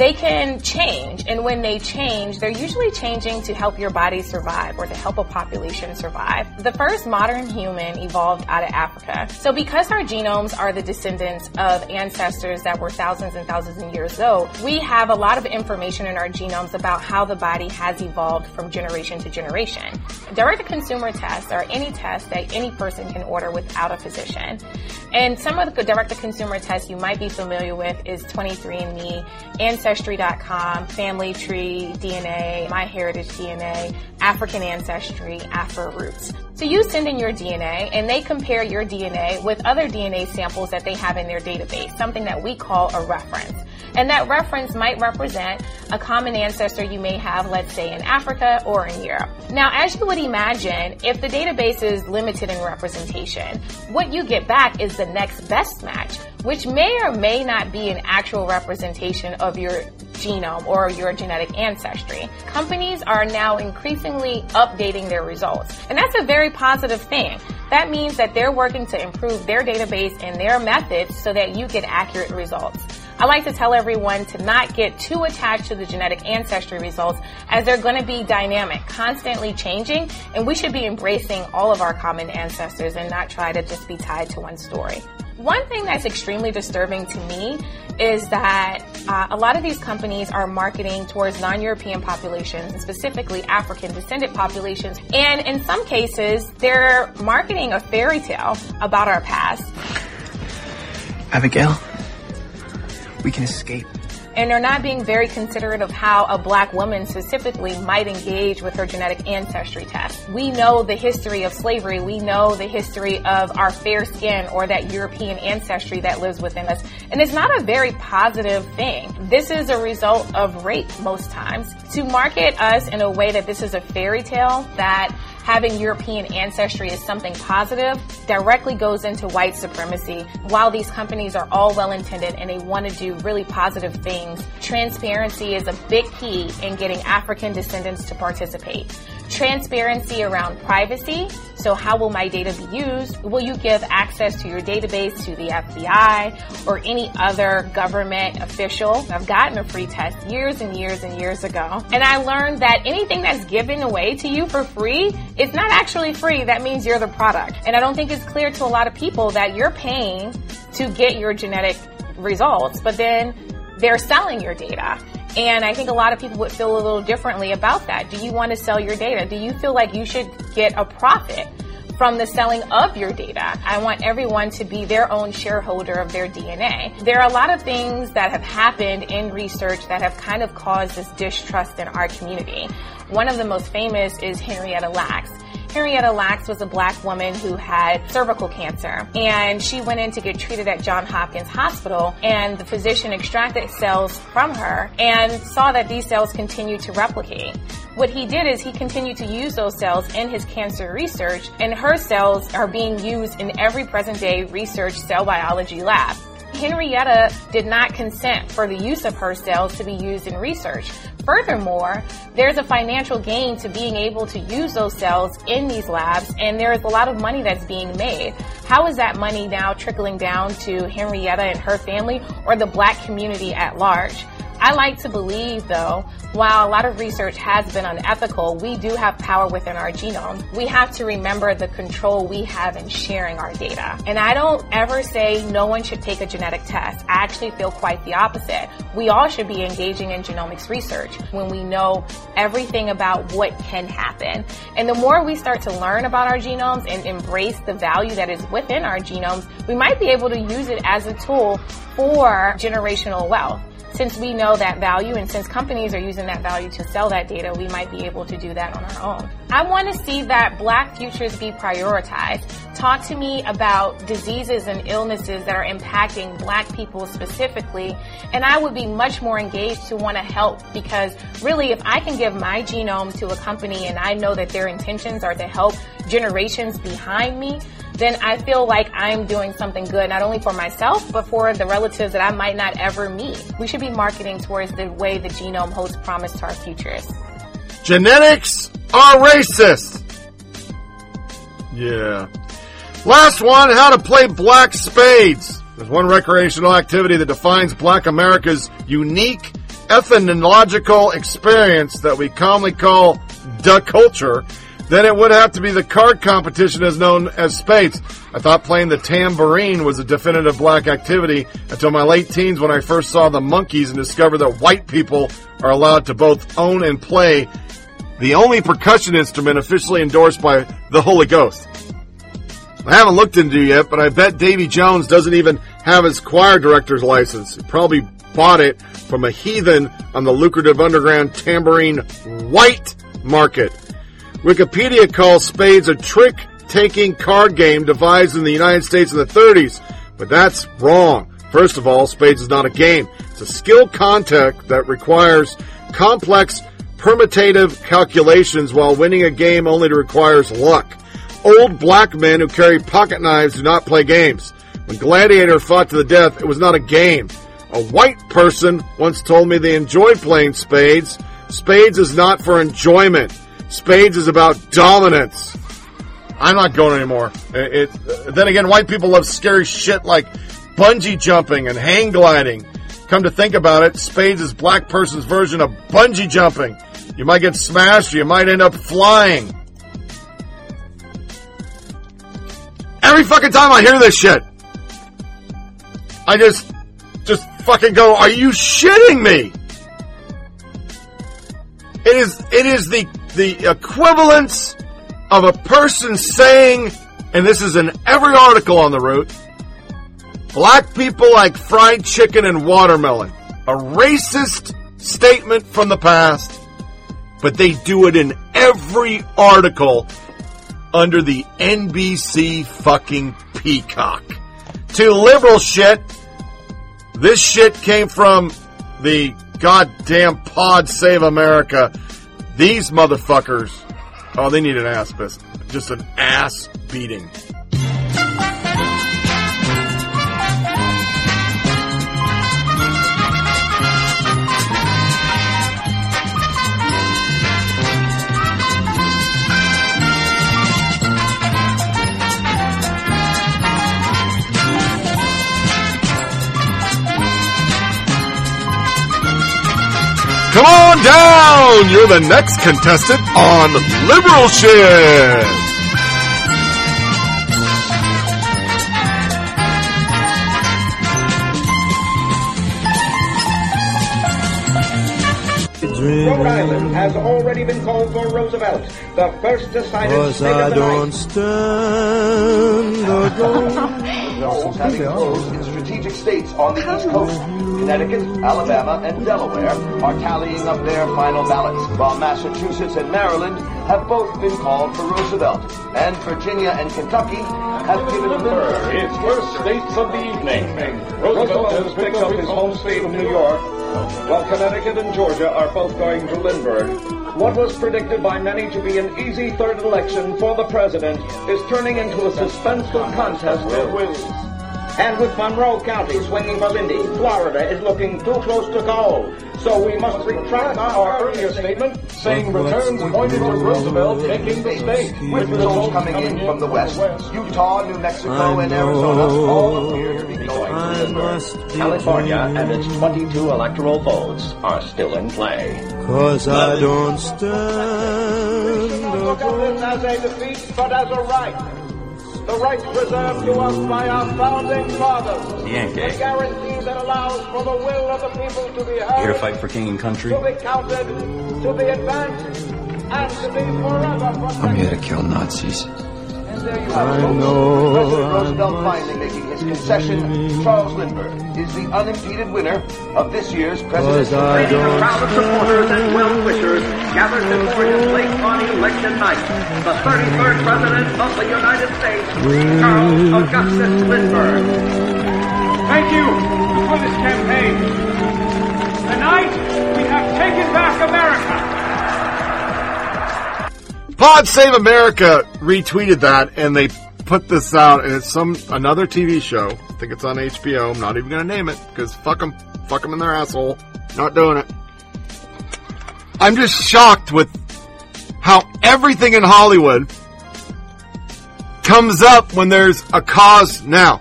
they can change. And when they change, they're usually changing to help your body survive or to help a population survive. The first modern human evolved out of Africa. So because our genomes are the descendants of ancestors that were thousands and thousands of years old, we have a lot of information in our genomes about how the body has evolved from generation to generation. Direct to consumer tests are any test that any person can order without a physician. And some of the direct to consumer tests you might be familiar with is 23andMe, Ancestry.com, Family Tree DNA, MyHeritage DNA, African Ancestry, Afro Roots. So you send in your DNA and they compare your DNA with other DNA samples that they have in their database, something that we call a reference. And that reference might represent a common ancestor you may have, let's say in Africa or in Europe. Now, as you would imagine, if the database is limited in representation, what you get back is the next best match, which may or may not be an actual representation of your genome or your genetic ancestry. Companies are now increasingly updating their results. And that's a very positive thing. That means that they're working to improve their database and their methods so that you get accurate results. I like to tell everyone to not get too attached to the genetic ancestry results as they're going to be dynamic, constantly changing, and we should be embracing all of our common ancestors and not try to just be tied to one story. One thing that's extremely disturbing to me is that uh, a lot of these companies are marketing towards non-European populations, and specifically African descendant populations. And in some cases, they're marketing a fairy tale about our past. Abigail, we can escape. And they're not being very considerate of how a black woman specifically might engage with her genetic ancestry test. We know the history of slavery. We know the history of our fair skin or that European ancestry that lives within us. And it's not a very positive thing. This is a result of rape most times. To market us in a way that this is a fairy tale, that having European ancestry is something positive directly goes into white supremacy. While these companies are all well intended and they want to do really positive things, transparency is a big key in getting African descendants to participate. Transparency around privacy. So how will my data be used? Will you give access to your database to the FBI or any other government official? I've gotten a free test years and years and years ago. And I learned that anything that's given away to you for free, it's not actually free. That means you're the product. And I don't think it's clear to a lot of people that you're paying to get your genetic results, but then they're selling your data. And I think a lot of people would feel a little differently about that. Do you want to sell your data? Do you feel like you should get a profit from the selling of your data? I want everyone to be their own shareholder of their DNA. There are a lot of things that have happened in research that have kind of caused this distrust in our community. One of the most famous is Henrietta Lacks. Henrietta Lacks was a black woman who had cervical cancer and she went in to get treated at Johns Hopkins Hospital and the physician extracted cells from her and saw that these cells continued to replicate. What he did is he continued to use those cells in his cancer research and her cells are being used in every present day research cell biology lab. Henrietta did not consent for the use of her cells to be used in research. Furthermore, there's a financial gain to being able to use those cells in these labs, and there is a lot of money that's being made. How is that money now trickling down to Henrietta and her family or the black community at large? I like to believe, though, while a lot of research has been unethical, we do have power within our genome. We have to remember the control we have in sharing our data. And I don't ever say no one should take a genetic test. I actually feel quite the opposite. We all should be engaging in genomics research when we know everything about what can happen. And the more we start to learn about our genomes and embrace the value that is within our genomes, we might be able to use it as a tool for generational wealth since we know that value and since companies are using that value to sell that data, we might be able to do that on our own. I want to see that black futures be prioritized. Talk to me about diseases and illnesses that are impacting black people specifically, and I would be much more engaged to want to help because really if I can give my genome to a company and I know that their intentions are to help generations behind me, then I feel like I'm doing something good, not only for myself, but for the relatives that I might not ever meet. We should be marketing towards the way the genome holds promise to our futures. Genetics are racist. Yeah. Last one, how to play black spades. There's one recreational activity that defines black America's unique ethnological experience that we commonly call the culture. Then it would have to be the card competition as known as spades. I thought playing the tambourine was a definitive black activity until my late teens when I first saw the Monkees and discovered that white people are allowed to both own and play the only percussion instrument officially endorsed by the Holy Ghost. I haven't looked into it yet, but I bet Davy Jones doesn't even have his choir director's license. He probably bought it from a heathen on the lucrative underground tambourine white market. Wikipedia calls spades a trick taking card game devised in the United States in the 30s, but that's wrong. First of all, spades is not a game. It's a skill contact that requires complex permutative calculations while winning a game only requires luck. Old black men who carry pocket knives do not play games. When Gladiator fought to the death, it was not a game. A white person once told me they enjoyed playing spades. Spades is not for enjoyment. Spades is about dominance. I'm not going anymore. It, it, then again, white people love scary shit like bungee jumping and hang gliding. Come to think about it, spades is black person's version of bungee jumping. You might get smashed, you might end up flying. Every fucking time I hear this shit, I just, just fucking go, are you shitting me? It is, it is the, the equivalence of a person saying, and this is in every article on the Root, black people like fried chicken and watermelon. A racist statement from the past, but they do it in every article under the NBC fucking peacock. To liberal shit, this shit came from the goddamn Pod Save America. These motherfuckers, oh, they need an ass just an ass beating. Come on down! You're the next contestant on Liberal Shit! Rhode Island has already been called for Roosevelt, the first decided Cause state I of the don't night. stand alone. Those having closed in strategic states on the East Coast, Connecticut, Alabama, and Delaware are tallying up their final ballots, while Massachusetts and Maryland have both been called for Roosevelt, and Virginia and Kentucky have given Lindbergh His first states of the evening. Roosevelt has picked up his home state of New York, while Connecticut and Georgia are both going to Lindbergh. What was predicted by many to be an easy third election for the president is turning into a suspenseful contest of wills. And with Monroe County swinging for Lindy, Florida is looking too close to call. So we must retract our earlier statement saying returns pointed to Roosevelt taking the state. with results coming in from the west. Utah, New Mexico, and Arizona all appear to be going to the Lindbergh. California and its 22 electoral votes are still in play. Cause I don't stand Look at this as a defeat, but as a right. The right reserved to us by our founding fathers. He ain't gay. A guarantee that allows for the will of the people to be heard, Here to fight for king and country. to be counted, to be advanced, and to be forever protected. I'm here to kill Nazis. I know President Roosevelt finally making his concession. Charles Lindbergh is the unimpeded winner of this year's presidential I election. don't crowd of supporters and well-wishers gathered before his late on election night. The 33rd President of the United States, Charles Augustus Lindbergh. Thank you for this campaign. Pod Save America retweeted that and they put this out and it's some another TV show. I think it's on HBO. I'm not even going to name it because fuck them. Fuck them in their asshole. Not doing it. I'm just shocked with how everything in Hollywood comes up when there's a cause now.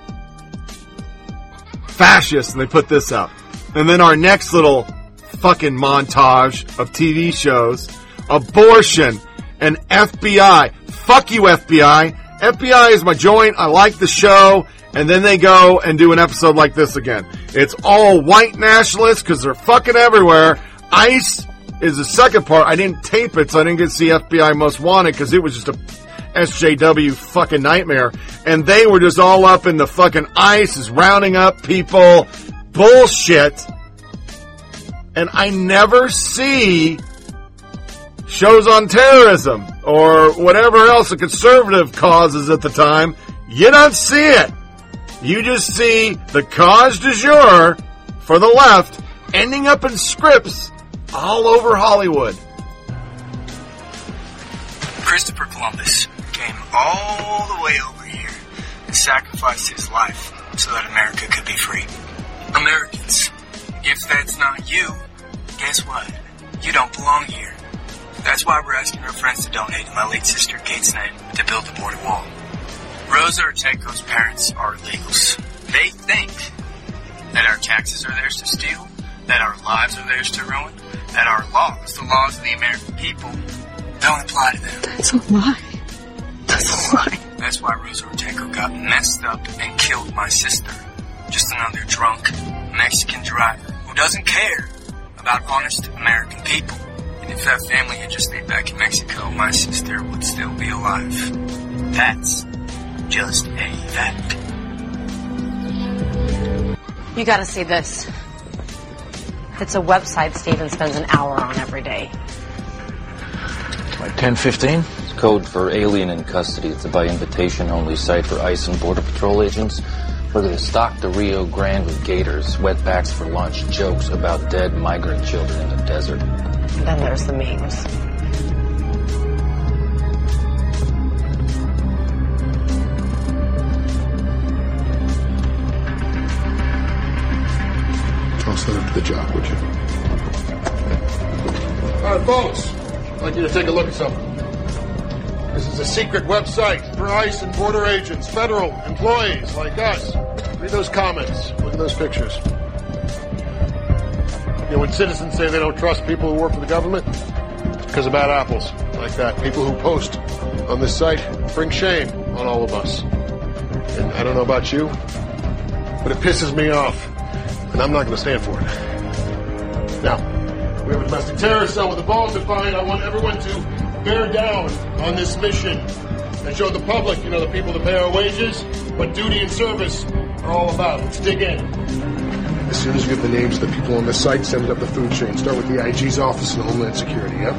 Fascists, and they put this up. And then our next little fucking montage of TV shows abortion and FBI. Fuck you, FBI. FBI is my joint. I like the show. And then they go and do an episode like this again. It's all white nationalists because they're fucking everywhere. ICE is the second part. I didn't tape it, so I didn't get to see FBI Most Wanted because it was just a SJW fucking nightmare. And they were just all up in the fucking ICE is rounding up people. Bullshit. And I never see shows on terrorism or whatever else a conservative causes at the time. You don't see it. You just see the cause du jour for the left ending up in scripts all over Hollywood. Christopher Columbus came all the way over here and sacrificed his life so that America could be free. Americans, if that's not you, guess what? You don't belong here. That's why we're asking our friends to donate in my late sister Kate's name to build the border wall. Rosa Orteco's parents are illegals. They think that our taxes are theirs to steal, that our lives are theirs to ruin, that our laws, the laws of the American people, don't apply to them. That's a lie. That's a lie. That's why Rosa Orteco got messed up and killed my sister. Just another drunk Mexican driver who doesn't care about honest American people. And if that family had just stayed back in Mexico, my sister would still be alive. That's just a fact. You gotta see this. It's a website Steven spends an hour on every day. Like 1015? Code for alien in custody. It's a by invitation only site for ICE and Border Patrol agents. Look at the stock the Rio Grande with gators, wetbacks for lunch, jokes about dead migrant children in the desert. And then there's the memes. Toss that up to the jock, would you? All right, folks. I'd like you to take a look at something. This is a secret website for ICE and border agents, federal employees like us. Read those comments. Look at those pictures. You know, when citizens say they don't trust people who work for the government, it's because of bad apples like that. People who post on this site bring shame on all of us. And I don't know about you, but it pisses me off, and I'm not going to stand for it. Now, we have a domestic terrorist cell with a bone to find. I want everyone to bear down on this mission and show the public, you know, the people that pay our wages, what duty and service are all about. Let's dig in. As soon as you get the names of the people on the site, send it up the food chain. Start with the IG's office and Homeland Security, yep?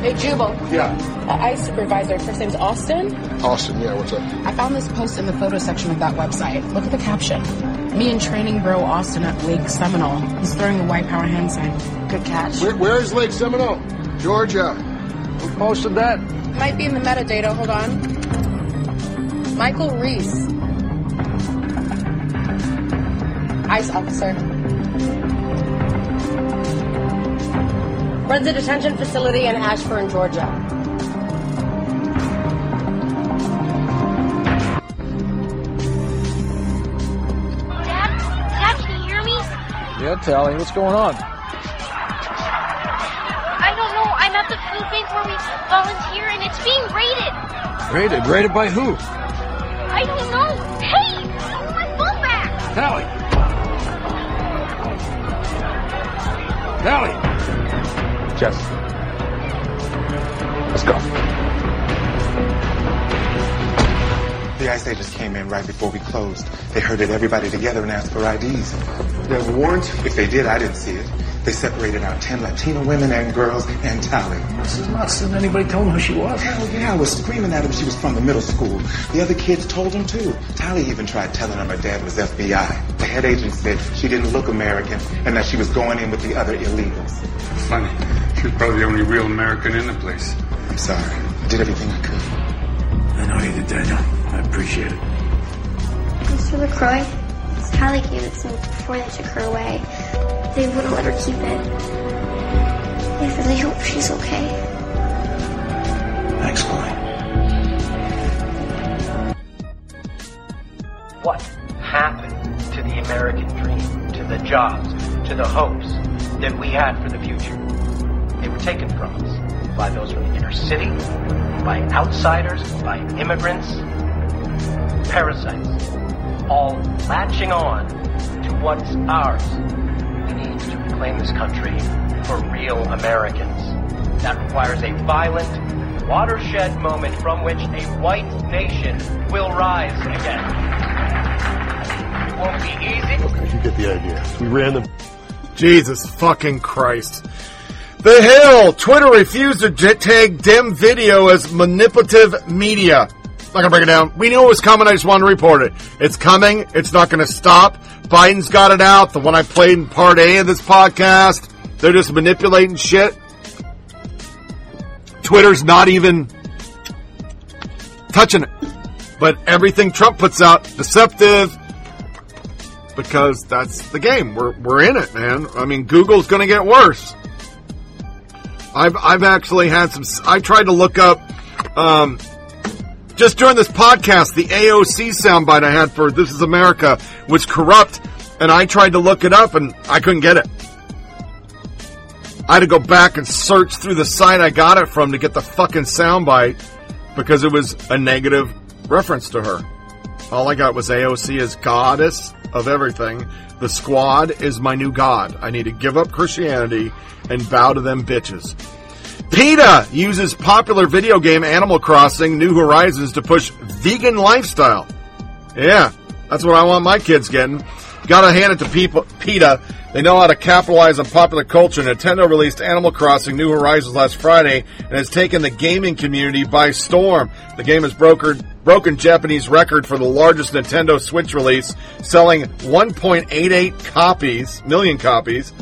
Hey, Jubal. Yeah. Uh, ICE supervisor, first name's Austin. Austin, yeah, what's up? I found this post in the photo section of that website. Look at the caption. Me and training bro Austin at Lake Seminole. He's throwing the white power hand sign. Good catch. Where, where is Lake Seminole? Georgia. Who posted that? Might be in the metadata. Hold on. Michael Reese. ICE officer. Runs a detention facility in Ashburn, Georgia. Dad? Dad, can you hear me? Yeah, Tally, what's going on? Volunteer and it's being raided. Raided? Raided by who? I don't know. Hey! I want my phone back! Tally! Tally! Jess. Let's go. The ICE agents came in right before we closed. They herded everybody together and asked for IDs. There weren't. If they did, I didn't see it. They separated out 10 Latino women and girls and Tally. This is not something anybody told him who she was. Hell yeah, I was screaming at him she was from the middle school. The other kids told him too. Tally even tried telling him her dad was FBI. The head agent said she didn't look American and that she was going in with the other illegals. Funny. She was probably the only real American in the place. I'm sorry. I did everything I could. I know you did, Daniel. I appreciate it. Mr. LaCroix, it's Tally gave it to me before they took her away. They wouldn't let her keep it. I really hope she's okay. Thanks, Chloe. What happened to the American dream, to the jobs, to the hopes that we had for the future? They were taken from us by those from the inner city, by outsiders, by immigrants, parasites, all latching on to what's ours. We need to reclaim this country for real Americans. That requires a violent watershed moment from which a white nation will rise again. It won't be easy. Okay, you get the idea. We ran them. Jesus fucking Christ. The Hill! Twitter refused to j- tag Dem video as manipulative media. Not gonna break it down. We knew it was coming, I just wanted to report it. It's coming, it's not gonna stop. Biden's got it out, the one I played in part A of this podcast. They're just manipulating shit. Twitter's not even touching it. But everything Trump puts out, deceptive, because that's the game. We're, we're in it, man. I mean, Google's gonna get worse. I've, I've actually had some, I tried to look up, um, just during this podcast, the AOC soundbite I had for This is America was corrupt, and I tried to look it up and I couldn't get it. I had to go back and search through the site I got it from to get the fucking soundbite because it was a negative reference to her. All I got was AOC is goddess of everything. The squad is my new god. I need to give up Christianity and bow to them bitches. PETA uses popular video game Animal Crossing New Horizons to push vegan lifestyle. Yeah, that's what I want my kids getting. Gotta hand it to people, PETA. They know how to capitalize on popular culture. Nintendo released Animal Crossing New Horizons last Friday and has taken the gaming community by storm. The game has brokered, broken Japanese record for the largest Nintendo Switch release, selling 1.88 copies, million copies.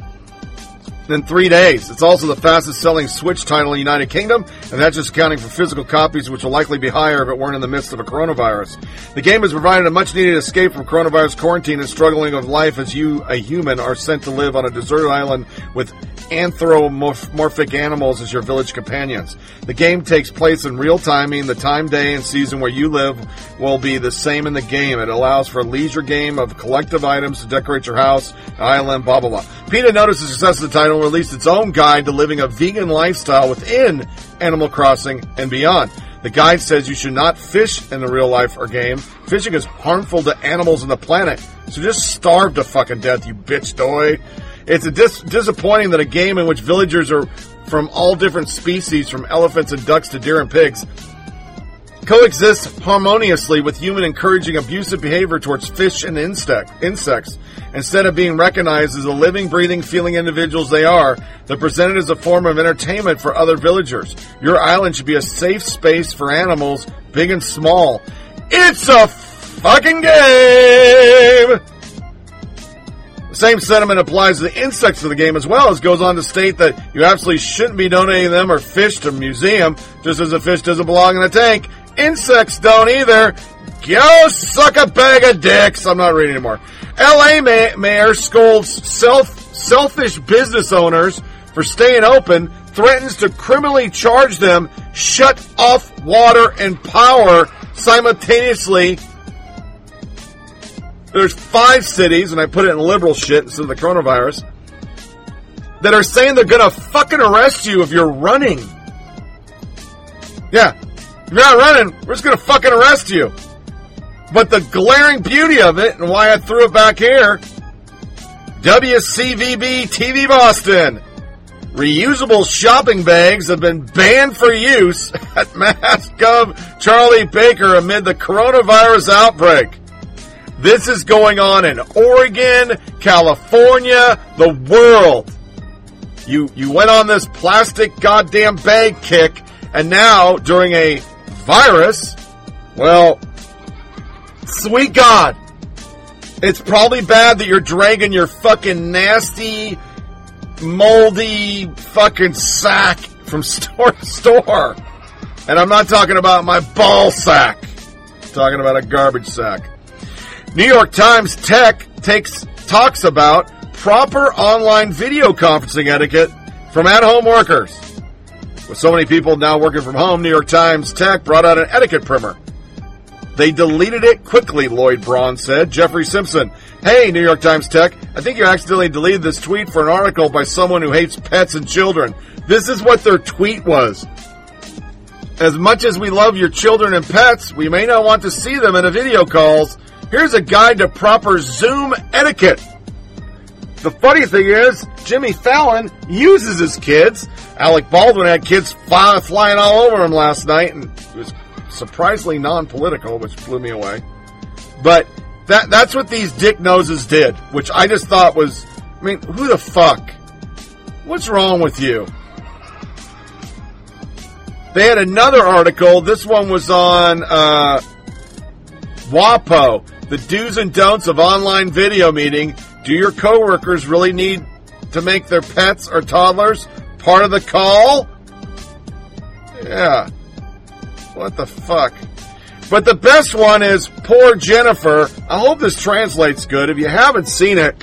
In three days. It's also the fastest selling Switch title in the United Kingdom, and that's just accounting for physical copies, which will likely be higher if it weren't in the midst of a coronavirus. The game has provided a much needed escape from coronavirus quarantine and struggling with life as you, a human, are sent to live on a deserted island with anthropomorphic animals as your village companions. The game takes place in real time, meaning the time, day, and season where you live will be the same in the game. It allows for a leisure game of collective items to decorate your house, island, blah, blah, blah. PETA noticed the success of the title and released its own guide to living a vegan lifestyle within Animal Crossing and beyond. The guide says you should not fish in the real life or game. Fishing is harmful to animals and the planet. So just starve to fucking death, you bitch doy. It's a dis- disappointing that a game in which villagers are from all different species, from elephants and ducks to deer and pigs, coexist harmoniously with human encouraging abusive behavior towards fish and insect, insects. Instead of being recognized as the living, breathing, feeling individuals they are, they're presented as a form of entertainment for other villagers. Your island should be a safe space for animals, big and small. It's a fucking game! The same sentiment applies to the insects of the game as well, as goes on to state that you absolutely shouldn't be donating them or fish to a museum, just as a fish doesn't belong in a tank. Insects don't either. Go suck a bag of dicks. I'm not reading anymore. LA ma- mayor scolds self selfish business owners for staying open, threatens to criminally charge them, shut off water and power simultaneously. There's five cities, and I put it in liberal shit instead of the coronavirus, that are saying they're gonna fucking arrest you if you're running. Yeah. If you're not running, we're just gonna fucking arrest you. But the glaring beauty of it, and why I threw it back here, WCVB TV Boston. Reusable shopping bags have been banned for use at Mass Gov Charlie Baker amid the coronavirus outbreak. This is going on in Oregon, California, the world. You you went on this plastic goddamn bag kick, and now during a virus, well, sweet God, it's probably bad that you're dragging your fucking nasty, moldy fucking sack from store to store. And I'm not talking about my ball sack. I'm talking about a garbage sack. New York Times Tech takes talks about proper online video conferencing etiquette from at-home workers. With so many people now working from home, New York Times Tech brought out an etiquette primer. They deleted it quickly, Lloyd Braun said. Jeffrey Simpson. Hey, New York Times Tech. I think you accidentally deleted this tweet for an article by someone who hates pets and children. This is what their tweet was. As much as we love your children and pets, we may not want to see them in a video calls. Here's a guide to proper Zoom etiquette. The funny thing is, Jimmy Fallon uses his kids. Alec Baldwin had kids fly, flying all over him last night, and it was surprisingly non-political, which blew me away. But that that's what these dick noses did, which I just thought was, I mean, who the fuck? What's wrong with you? They had another article. This one was on uh, WAPO, the do's and don'ts of online video meeting. Do your coworkers really need to make their pets or toddlers part of the call? Yeah. What the fuck? But the best one is Poor Jennifer. I hope this translates good. If you haven't seen it,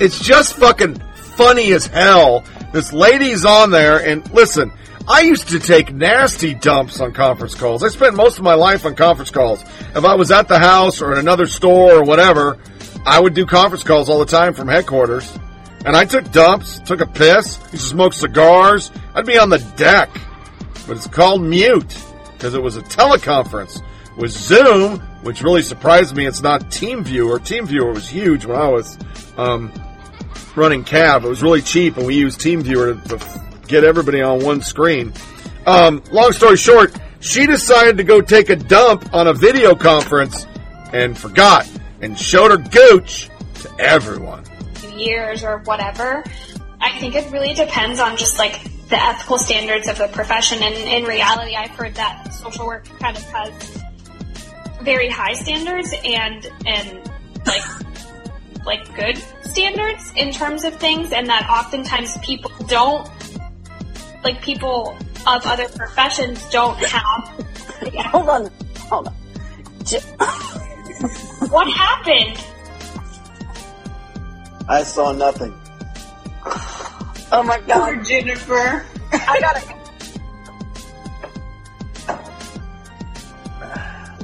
it's just fucking funny as hell. This lady's on there, and listen, I used to take nasty dumps on conference calls. I spent most of my life on conference calls. If I was at the house or in another store or whatever, I would do conference calls all the time from headquarters. And I took dumps, took a piss, used to smoke cigars. I'd be on the deck. But it's called mute because it was a teleconference with Zoom, which really surprised me. It's not TeamViewer. TeamViewer was huge when I was um, running cab. It was really cheap, and we used TeamViewer to, to get everybody on one screen. Um, long story short, she decided to go take a dump on a video conference and forgot and showed her gooch to everyone. years or whatever. I think it really depends on just like the ethical standards of the profession. And in reality, I've heard that social work kind of has very high standards and and like like good standards in terms of things, and that oftentimes people don't, like people of other professions don't have. Hold on, hold on. What happened? I saw nothing. Oh my god. Poor Jennifer. I gotta.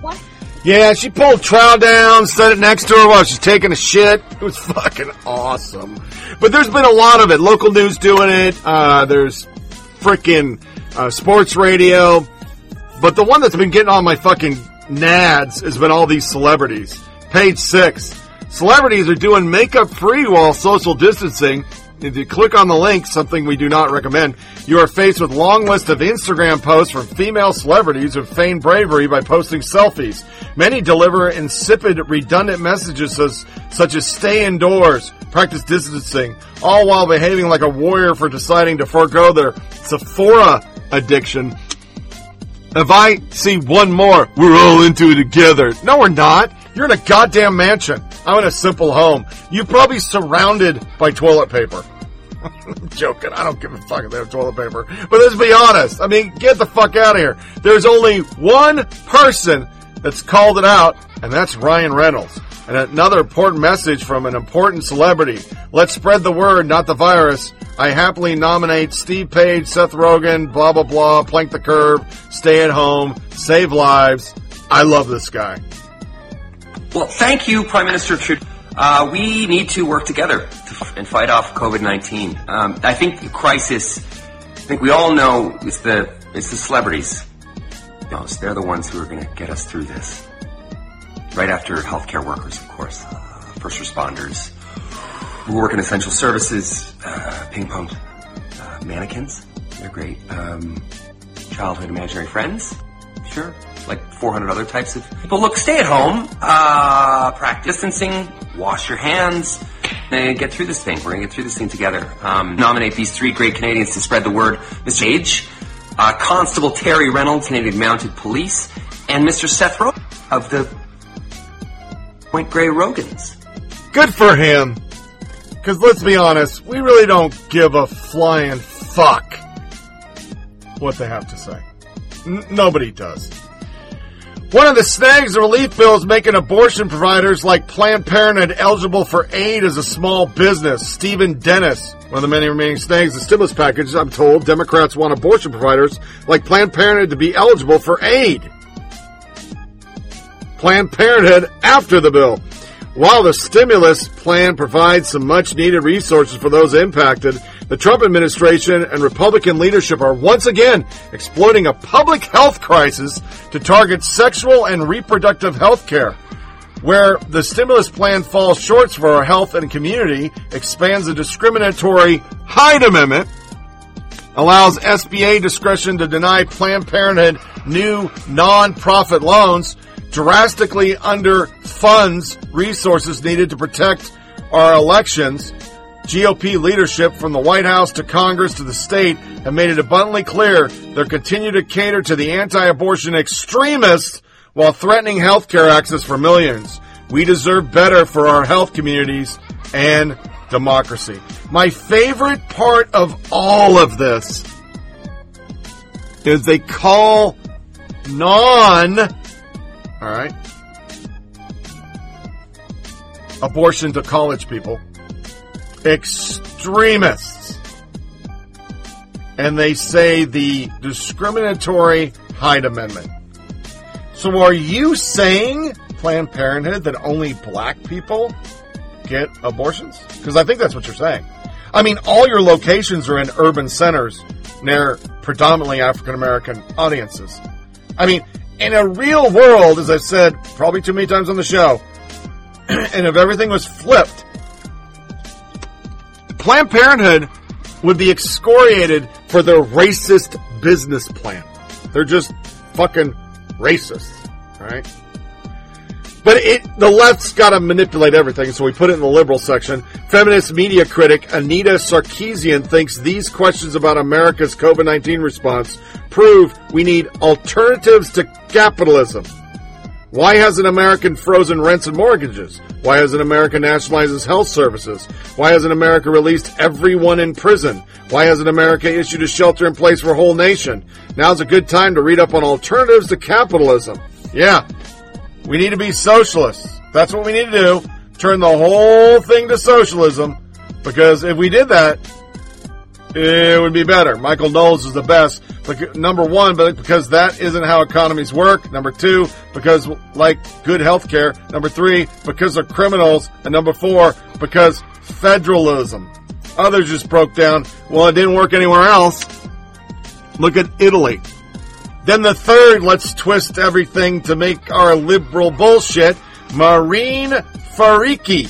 What? Yeah, she pulled Trow down, set it next to her while she's taking a shit. It was fucking awesome. But there's been a lot of it. Local news doing it. Uh, there's freaking uh, sports radio. But the one that's been getting on my fucking nads has been all these celebrities. Page six. Celebrities are doing makeup free while social distancing. If you click on the link, something we do not recommend, you are faced with long list of Instagram posts from female celebrities who feign bravery by posting selfies. Many deliver insipid, redundant messages as, such as stay indoors, practice distancing, all while behaving like a warrior for deciding to forego their Sephora addiction. If I see one more, we're all into it together. No, we're not. You're in a goddamn mansion. I'm in a simple home. You're probably surrounded by toilet paper. I'm joking. I don't give a fuck if they have toilet paper. But let's be honest. I mean, get the fuck out of here. There's only one person that's called it out, and that's Ryan Reynolds. And another important message from an important celebrity. Let's spread the word, not the virus. I happily nominate Steve Page, Seth Rogen, blah, blah, blah, plank the curb, stay at home, save lives. I love this guy. Well, thank you, Prime Minister Trudeau. Uh, we need to work together to f- and fight off COVID-19. Um, I think the crisis, I think we all know it's the, it's the celebrities. You they're the ones who are going to get us through this. Right after healthcare workers, of course, uh, first responders, who work in essential services, uh, ping pong uh, mannequins. They're great. Um, childhood imaginary friends. Sure. Like 400 other types of people. Look, stay at home, uh, practice distancing, wash your hands, and get through this thing. We're gonna get through this thing together. Um, nominate these three great Canadians to spread the word. Mr. Age, uh, Constable Terry Reynolds, Canadian Mounted Police, and Mr. Seth Rogen of the Point Grey Rogens. Good for him. Because let's be honest, we really don't give a flying fuck what they have to say. N- nobody does. One of the snags of relief bill is making abortion providers like Planned Parenthood eligible for aid as a small business. Stephen Dennis, one of the many remaining snags of the stimulus package, I'm told Democrats want abortion providers like Planned Parenthood to be eligible for aid. Planned Parenthood after the bill. While the stimulus plan provides some much needed resources for those impacted, the Trump administration and Republican leadership are once again exploiting a public health crisis to target sexual and reproductive health care. Where the stimulus plan falls short for our health and community, expands the discriminatory Hyde Amendment, allows SBA discretion to deny Planned Parenthood new non-profit loans, drastically underfunds resources needed to protect our elections. GOP leadership from the White House to Congress to the state have made it abundantly clear they'll continue to cater to the anti-abortion extremists while threatening health care access for millions. We deserve better for our health communities and democracy. My favorite part of all of this is they call non, all right, abortion to college people extremists. And they say the discriminatory Hyde Amendment. So are you saying, Planned Parenthood, that only black people get abortions? Because I think that's what you're saying. I mean, all your locations are in urban centers near predominantly African American audiences. I mean, in a real world, as I've said probably too many times on the show, and if everything was flipped, Planned Parenthood would be excoriated for their racist business plan. They're just fucking racists, right? But it, the left's got to manipulate everything, so we put it in the liberal section. Feminist media critic Anita Sarkeesian thinks these questions about America's COVID-19 response prove we need alternatives to capitalism. Why hasn't America frozen rents and mortgages? Why hasn't America nationalized health services? Why hasn't America released everyone in prison? Why hasn't America issued a shelter in place for a whole nation? Now's a good time to read up on alternatives to capitalism. Yeah, we need to be socialists. That's what we need to do. Turn the whole thing to socialism. Because if we did that, it would be better. Michael Knowles is the best. Bec- Number one, but because that isn't how economies work. Number two, because like good health care. Number three, because of criminals. And number four, because federalism. Others just broke down. Well, it didn't work anywhere else. Look at Italy. Then the third, let's twist everything to make our liberal bullshit. Mehreen Faruqi.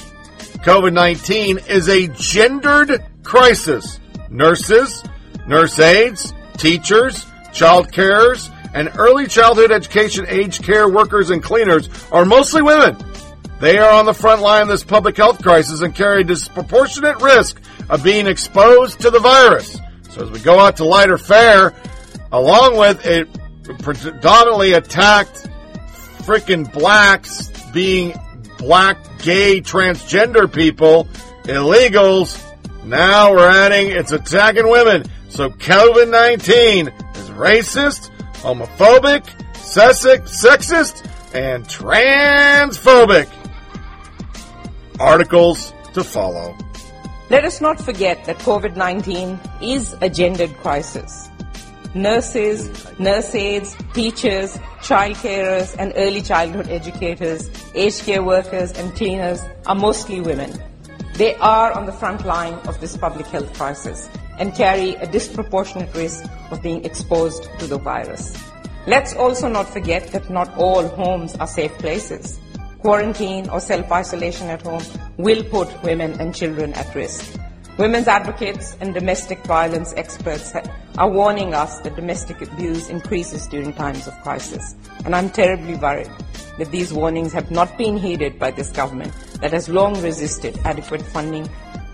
COVID-19 is a gendered crisis. Nurses, nurse aides, teachers, child carers, and early childhood education age care workers and cleaners are mostly women. They are on the front line of this public health crisis and carry disproportionate risk of being exposed to the virus. So as we go out to lighter fare, along with a predominantly attacked freaking blacks being black, gay, transgender people, illegals, now we're adding it's attacking women. So COVID 19 is racist, homophobic, sexist, and transphobic. Articles to follow. Let us not forget that COVID 19 is a gendered crisis. Nurses, nurse aides, teachers, child carers, and early childhood educators, aged care workers, and cleaners are mostly women. They are on the front line of this public health crisis and carry a disproportionate risk of being exposed to the virus. Let's also not forget that not all homes are safe places. Quarantine or self-isolation at home will put women and children at risk. Women's advocates and domestic violence experts are warning us that domestic abuse increases during times of crisis. And I'm terribly worried that these warnings have not been heeded by this government that has long resisted adequate funding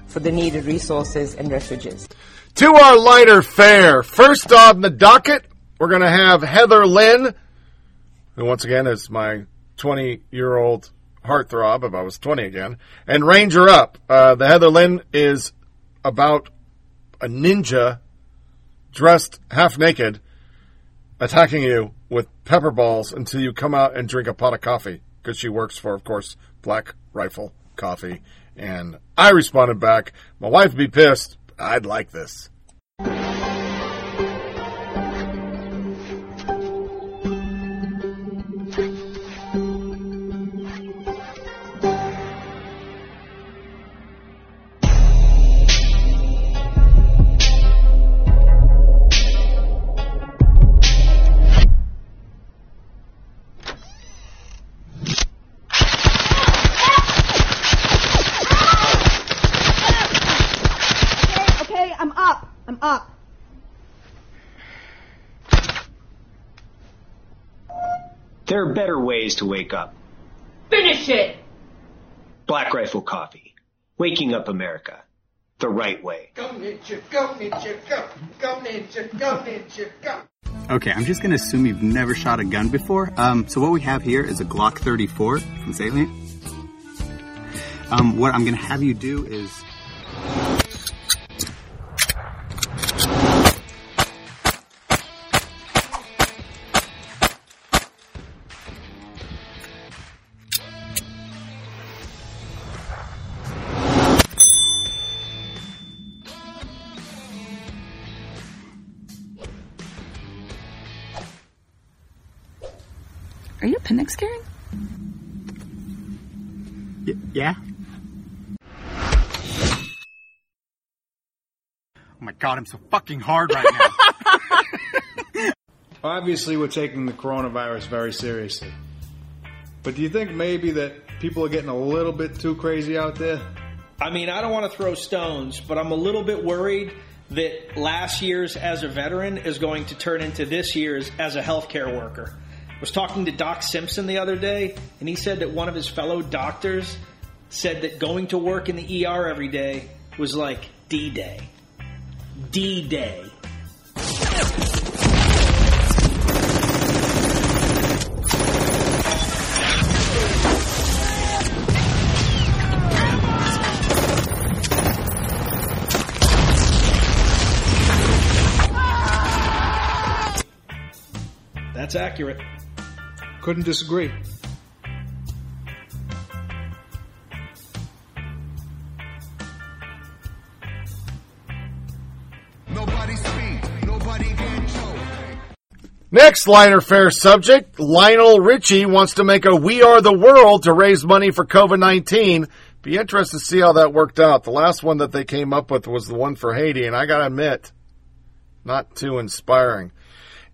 for the needed resources and refugees. To our lighter fare. First on the docket, we're going to have Heather Lynn, who once again is my 20 year old heartthrob, if I was 20 again, and Ranger Up. Uh, the Heather Lynn is about a ninja dressed half naked attacking you with pepper balls until you come out and drink a pot of coffee because she works for, of course, Black Rifle Coffee. And I responded back, my wife would be pissed. I'd like this. There are better ways to wake up. Finish it. Black Rifle Coffee. Waking up America. The right way. Go ninja, go ninja, go. Go ninja, go ninja, go. Okay, I'm just gonna assume you've never shot a gun before. Um, so what we have here is a Glock 34 from Salient. Um, what I'm gonna have you do is god, I'm so fucking hard right now. Obviously, we're taking the coronavirus very seriously. But do you think maybe that people are getting a little bit too crazy out there? I mean, I don't want to throw stones, but I'm a little bit worried that last year's as a veteran is going to turn into this year's as a healthcare worker. I was talking to Doc Simpson the other day, and he said that one of his fellow doctors said that going to work in the ER every day was like D Day. D Day. That's accurate. Couldn't disagree. Next liner fair subject, Lionel Richie wants to make a We Are the World to raise money for COVID-19. Be interested to see how that worked out. The last one that they came up with was the one for Haiti, and I gotta admit, not too inspiring.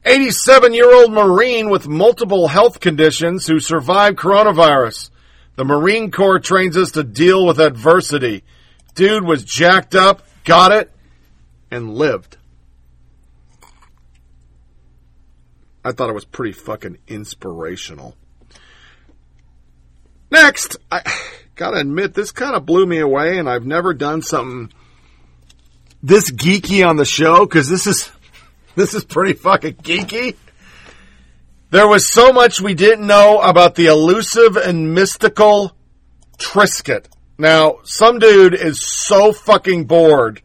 87 year old Marine with multiple health conditions who survived coronavirus. The Marine Corps trains us to deal with adversity. Dude was jacked up, got it, and lived. I thought it was pretty fucking inspirational. Next, I gotta admit, this kind of blew me away, and I've never done something this geeky on the show because this is this is pretty fucking geeky. There was so much we didn't know about the elusive and mystical Triscuit. Now, some dude is so fucking bored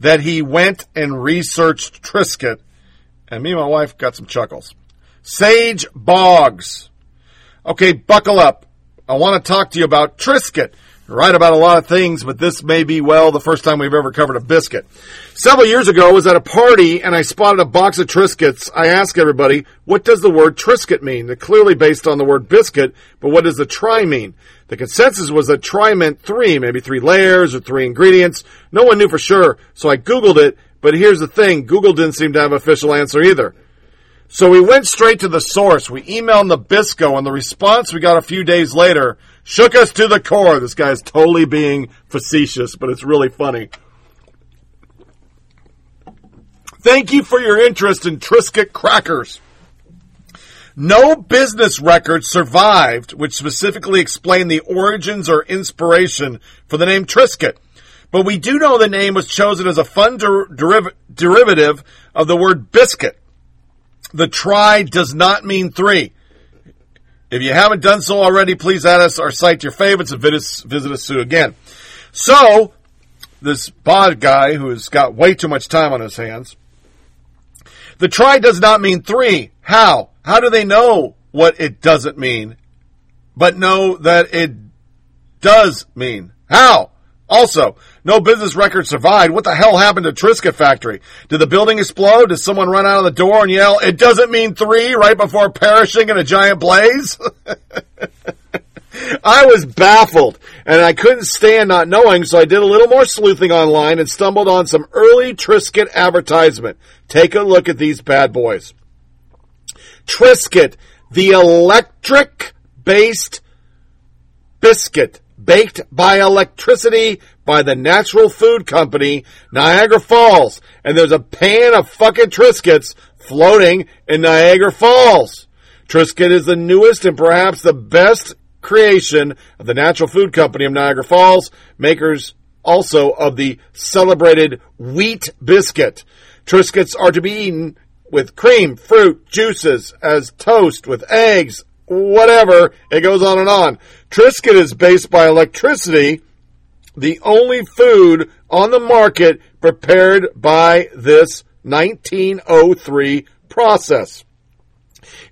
that he went and researched Triscuit and me and my wife got some chuckles. Sage Boggs. Okay, buckle up. I want to talk to you about. You're right about a lot of things, but this may be, well, the first time we've ever covered a biscuit. Several years ago, I was at a party and I spotted a box of Triscuits. I asked everybody, what does the word Triscuit mean? They're clearly based on the word biscuit, but what does the try mean? The consensus was that try meant three, maybe three layers or three ingredients. No one knew for sure, so I Googled it, but here's the thing, Google didn't seem to have an official answer either. So we went straight to the source. We emailed Nabisco, and the response we got a few days later shook us to the core. This guy's totally being facetious, but it's really funny. Thank you for your interest in Triscuit crackers. No business record survived which specifically explained the origins or inspiration for the name Triscuit. But we do know the name was chosen as a fun der- deriv- derivative of the word biscuit. The try does not mean three. If you haven't done so already, please add us or cite your favorites and visit, us soon again. So, this bod guy who's got way too much time on his hands, the try does not mean three. How? How do they know what it doesn't mean, but know that it does mean? How? Also, no business record survived. What the hell happened to Triscuit Factory? Did the building explode? Did someone run out of the door and yell, it doesn't mean three right before perishing in a giant blaze? I was baffled and I couldn't stand not knowing, so I did a little more sleuthing online and stumbled on some early Triscuit advertisement. Take a look at these bad boys. Triscuit, the electric based biscuit baked by electricity by the Natural Food Company, Niagara Falls. And there's a pan of fucking Triscuits floating in Niagara Falls. Triscuit is the newest and perhaps the best creation of the Natural Food Company of Niagara Falls, makers also of the celebrated wheat biscuit. Triscuits are to be eaten with cream, fruit, juices, as toast, with eggs, whatever. It goes on and on. Triscuit is based by electricity, the only food on the market prepared by this 1903 process.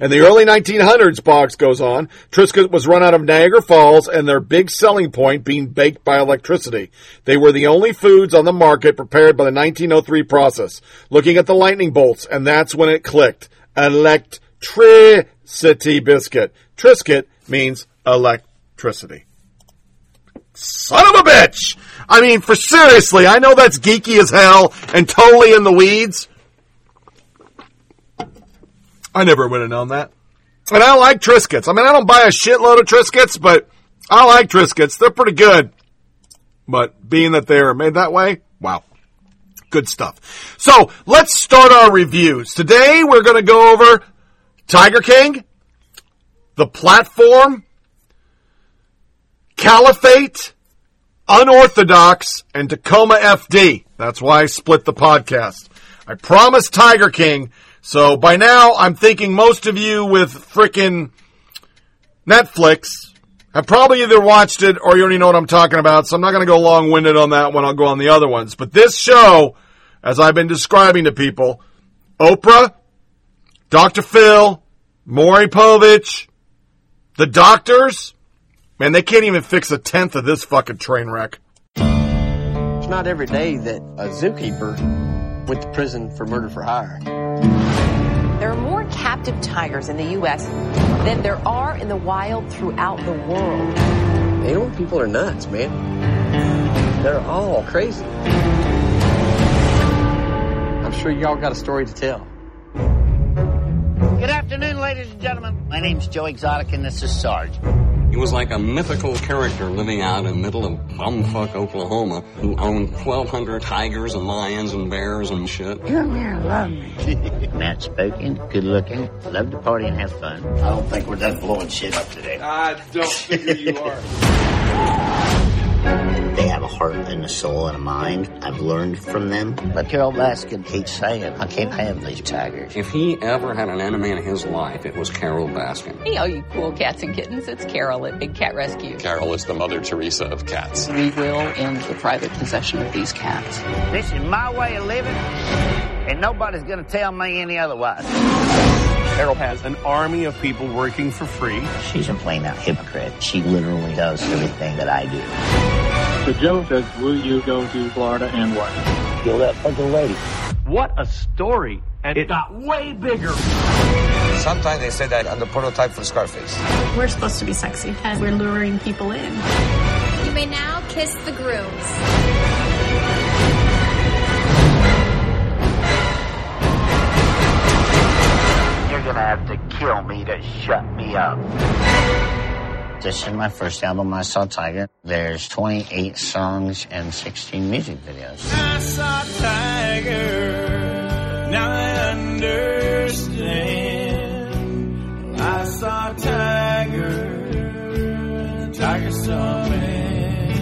In the early 1900s, Boggs goes on, Triscuit was run out of Niagara Falls and their big selling point being baked by electricity. They were the only foods on the market prepared by the 1903 process. Looking at the lightning bolts, and that's when it clicked. Electricity biscuit. Triscuit means electricity. Son of a bitch! I mean, for seriously, I know that's geeky as hell and totally in the weeds. I never would have known that. And I like Triscuits. I mean, I don't buy a shitload of Triscuits, but I like Triscuits. They're pretty good. But being that they're made that way, wow. Good stuff. So let's start our reviews. Today we're going to go over Tiger King, the platform, Caliphate, Unorthodox, and Tacoma FD. That's why I split the podcast. I promised Tiger King, so by now I'm thinking most of you with frickin' Netflix have probably either watched it or you already know what I'm talking about, so I'm not going to go long winded on that one. I'll go on the other ones. But this show, as I've been describing to people, Oprah, Dr. Phil, Maury Povich, the doctors, man, they can't even fix a tenth of this fucking train wreck. It's not every day that a zookeeper went to prison for murder for hire. There are more captive tigers in the U.S. than there are in the wild throughout the world. Animal people are nuts, man. They're all crazy. I'm sure y'all got a story to tell. Good afternoon, ladies and gentlemen. My name's Joe Exotic, and this is Sarge. He was like a mythical character living out in the middle of bumfuck Oklahoma who owned 1,200 tigers and lions and bears and shit. Come here, love me. Matt spoken, good looking, love to party and have fun. I don't think we're done blowing shit up today. I don't figure you are. They have a heart and a soul and a mind. I've learned from them. But Carole Baskin keeps saying, I can't have these tigers. If he ever had an enemy in his life, it was Carole Baskin. Hey, all you cool cats and kittens, it's Carol at Big Cat Rescue. Carol is the Mother Teresa of cats. We will end the private possession of these cats. This is my way of living, and nobody's going to tell me any otherwise. Carol has an army of people working for free. She's a plain out hypocrite. She literally does everything that I do. So Joe says, will you go to Florida and what? Kill that fucking lady. What a story. And it got way bigger. Sometimes they say that I'm the prototype for Scarface. We're supposed to be sexy, and we're luring people in. You may now kiss the grooms. You're gonna have to kill me to shut me up. This is my first album, I Saw Tiger. There's 28 songs and 16 music videos. I saw Tiger, now I understand. I saw Tiger, Tiger saw me.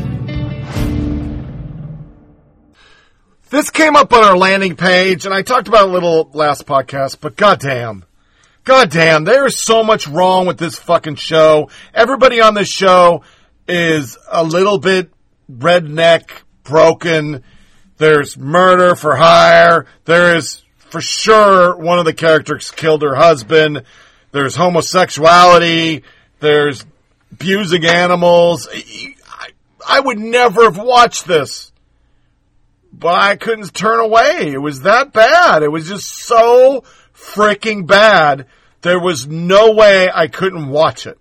This came up on our landing page, and I talked about it a little last podcast, but goddamn. Goddamn, there is so much wrong with this fucking show. Everybody on this show is a little bit redneck, broken. There's murder for hire. There is for sure one of the characters killed her husband. There's homosexuality. There's abusing animals. I, I would never have watched this but I couldn't turn away. It was that bad. It was just so freaking bad. There was no way I couldn't watch it.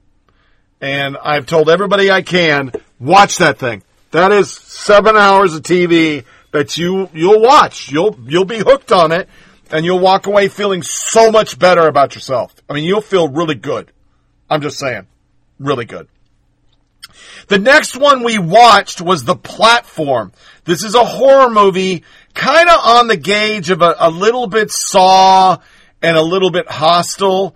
And I've told everybody I can, watch that thing. That is seven hours of TV that you, you'll watch. You'll, you'll be hooked on it and you'll walk away feeling so much better about yourself. I mean, you'll feel really good. I'm just saying. Really good. The next one we watched was The Platform. This is a horror movie, kind of on the gauge of a, a little bit Saw and a little bit Hostel,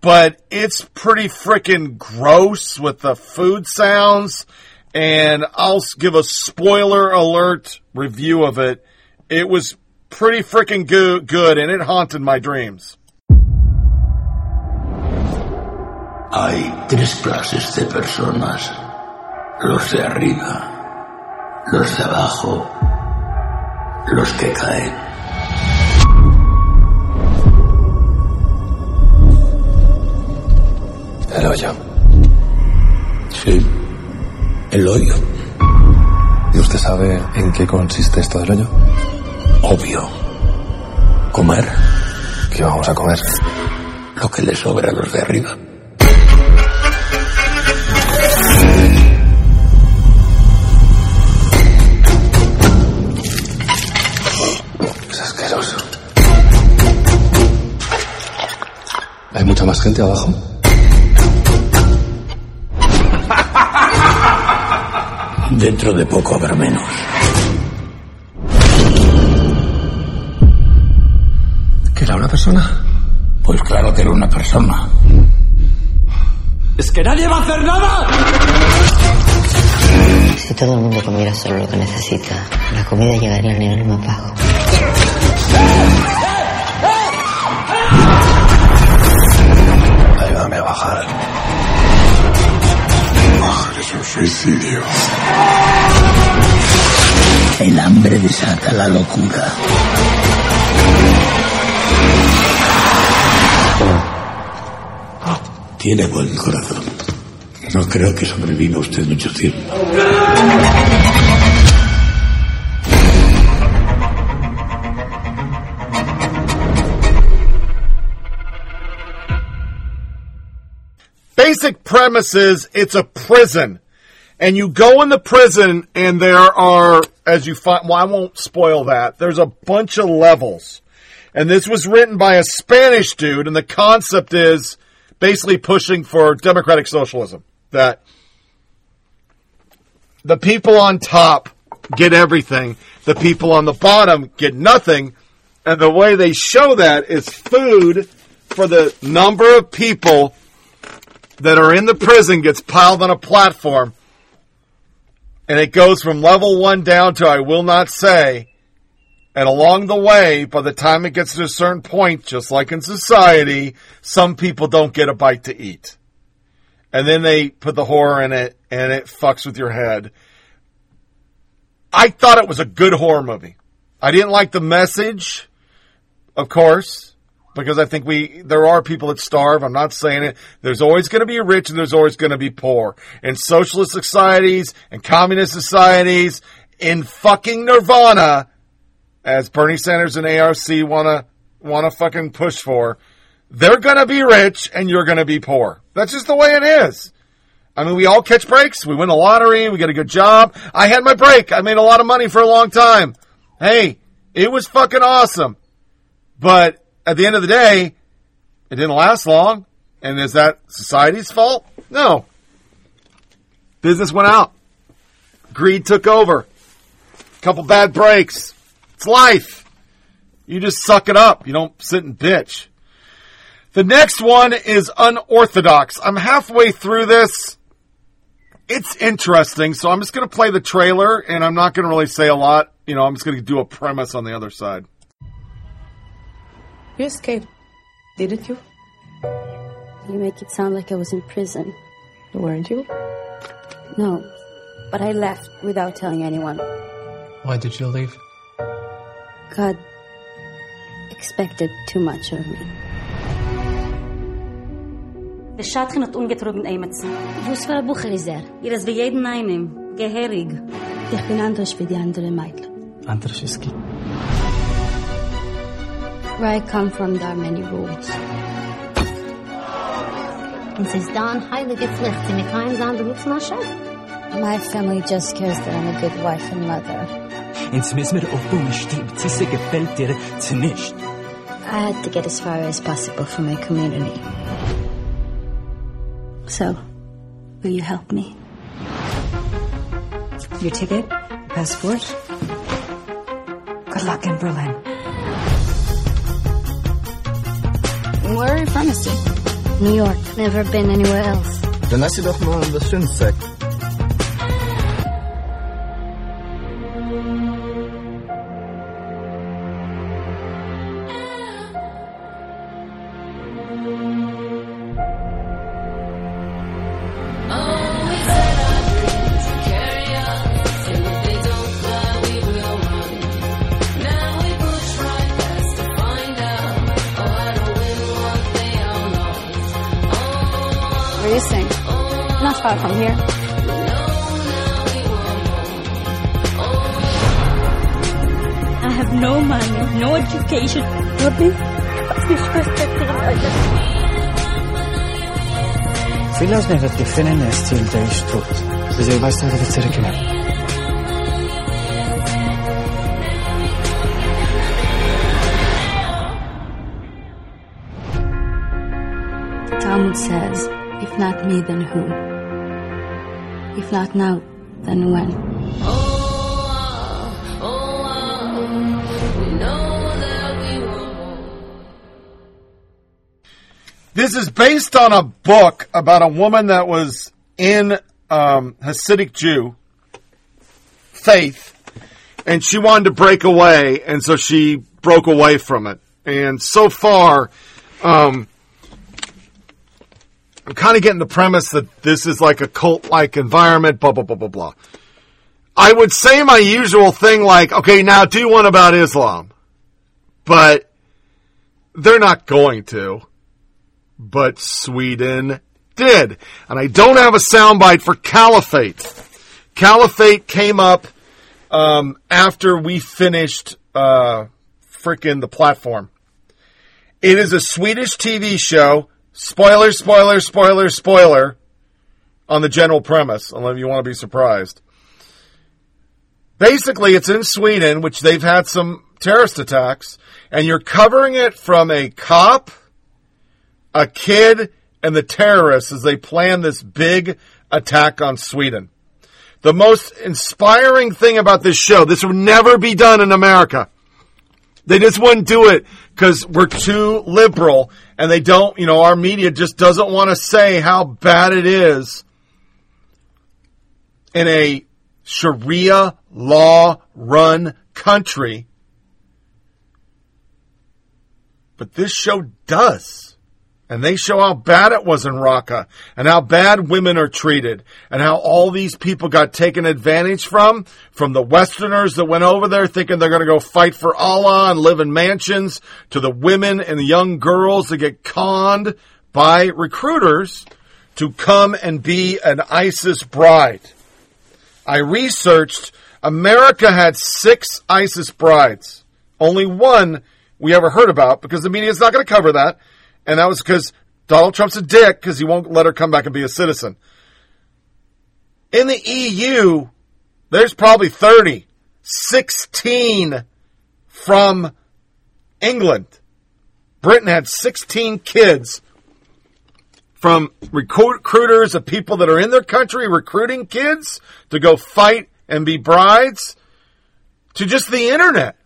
but it's pretty freaking gross with the food sounds. And I'll give a spoiler alert review of it. It was pretty freaking go- good and it haunted my dreams. Hay tres clases de personas. Los de arriba, los de abajo, los que caen. El hoyo. Sí, el hoyo. ¿Y usted sabe en qué consiste esto del hoyo? Obvio. Comer ¿Qué vamos a comer? lo que le sobra a los de arriba. Es asqueroso. ¿Hay mucha más gente abajo? Dentro de poco habrá menos. ¿Que era una persona? Pues claro que era una persona. ¡Es que nadie va a hacer nada! Si todo el mundo comiera solo lo que necesita, la comida llegaría al nivel más bajo. Suicidio. El hambre desata la locura. Tiene buen corazón. No creo que sobreviva usted mucho tiempo. Basic premise is it's a prison. And you go in the prison and there are, as you find, well, I won't spoil that. There's a bunch of levels. And this was written by a Spanish dude and the concept is basically pushing for democratic socialism. That the people on top get everything, the people on the bottom get nothing, and the way they show that is food for the number of people that are in the prison gets piled on a platform, and it goes from level one down to I will not say, and along the way, by the time it gets to a certain point, just like in society, some people don't get a bite to eat. And then they put the horror in it, and it fucks with your head. I thought it was a good horror movie. I didn't like the message, of course, because I think we there are people that starve. I'm not saying it. There's always going to be rich and there's always going to be poor. In socialist societies and communist societies, in fucking nirvana, as Bernie Sanders and AOC want to fucking push for, they're going to be rich and you're going to be poor. That's just the way it is. I mean, we all catch breaks. We win the lottery. We get a good job. I had my break. I made a lot of money for a long time. Hey, it was fucking awesome. But at the end of the day, it didn't last long. And is that society's fault? No. Business went out. Greed took over. A Couple bad breaks. It's life. You just suck it up. You don't sit and bitch. The next one is unorthodox. I'm halfway through this. It's interesting, so I'm just going to play the trailer and I'm not going to really say a lot. You know, I'm just going to do a premise on the other side. You escaped, didn't you? You make it sound like I was in prison. Weren't you? No, but I left without telling anyone. Why did you leave? God expected too much of me. Der Schatchen hat ungetrogen Eimetsen. Was war Bucherizer? Ihr ist wie jeden einen. Geherig. Ich bin anders wie die anderen Mädchen. Antraschiski. Where I come from, there are many rules. Und sie ist da ein heilige Pflicht. Sie mit keinem sagen, du rufst nach Chef. My family just cares that I'm a good wife and mother. Ins müssen wir auf Blumen stimmt. Sie gefällt dir zu nicht. I had to get as far as possible for my community. So, will you help me? Your ticket? Passport? Good luck in Berlin. Where are you from, Misty? New York. Never been anywhere else. Dann lass sie doch mal was Schönes zeigen. Not far from here. I have no money, no education. Nothing. في لازمة بتكفينا ستيل تعيش تروت زي ما استهدف تركنا Talmud says, if not me, then who? If not now, then when? This is based on a book about a woman that was in um, Hasidic Jew faith, and she wanted to break away, and so she broke away from it. And so far, um, I'm kind of getting the premise that this is like a cult-like environment. Blah blah blah blah blah. I would say my usual thing, like, okay, now do one about Islam, but they're not going to but Sweden did. And I don't have a soundbite for Caliphate. Caliphate came up um, after we finished uh, the platform. It is a Swedish TV show. Spoiler, spoiler, spoiler, spoiler on the general premise, unless you want to be surprised. Basically, it's in Sweden, which they've had some terrorist attacks, and you're covering it from a cop, a kid, and the terrorists as they plan this big attack on Sweden. The most inspiring thing about this show, this would never be done in America. They just wouldn't do it because we're too liberal and they don't, you know, our media just doesn't want to say how bad it is in a Sharia law run country. But this show does. And they show how bad it was in Raqqa and how bad women are treated and how all these people got taken advantage from, from the Westerners that went over there thinking they're going to go fight for Allah and live in mansions to the women and the young girls that get conned by recruiters to come and be an ISIS bride. I researched America had six ISIS brides. Only one we ever heard about because the media is not going to cover that. And that was because Donald Trump's a dick because he won't let her come back and be a citizen. In the EU, there's probably 30, 16 from England. Britain had 16 kids from recruiters of people that are in their country recruiting kids to go fight and be brides to just the internet.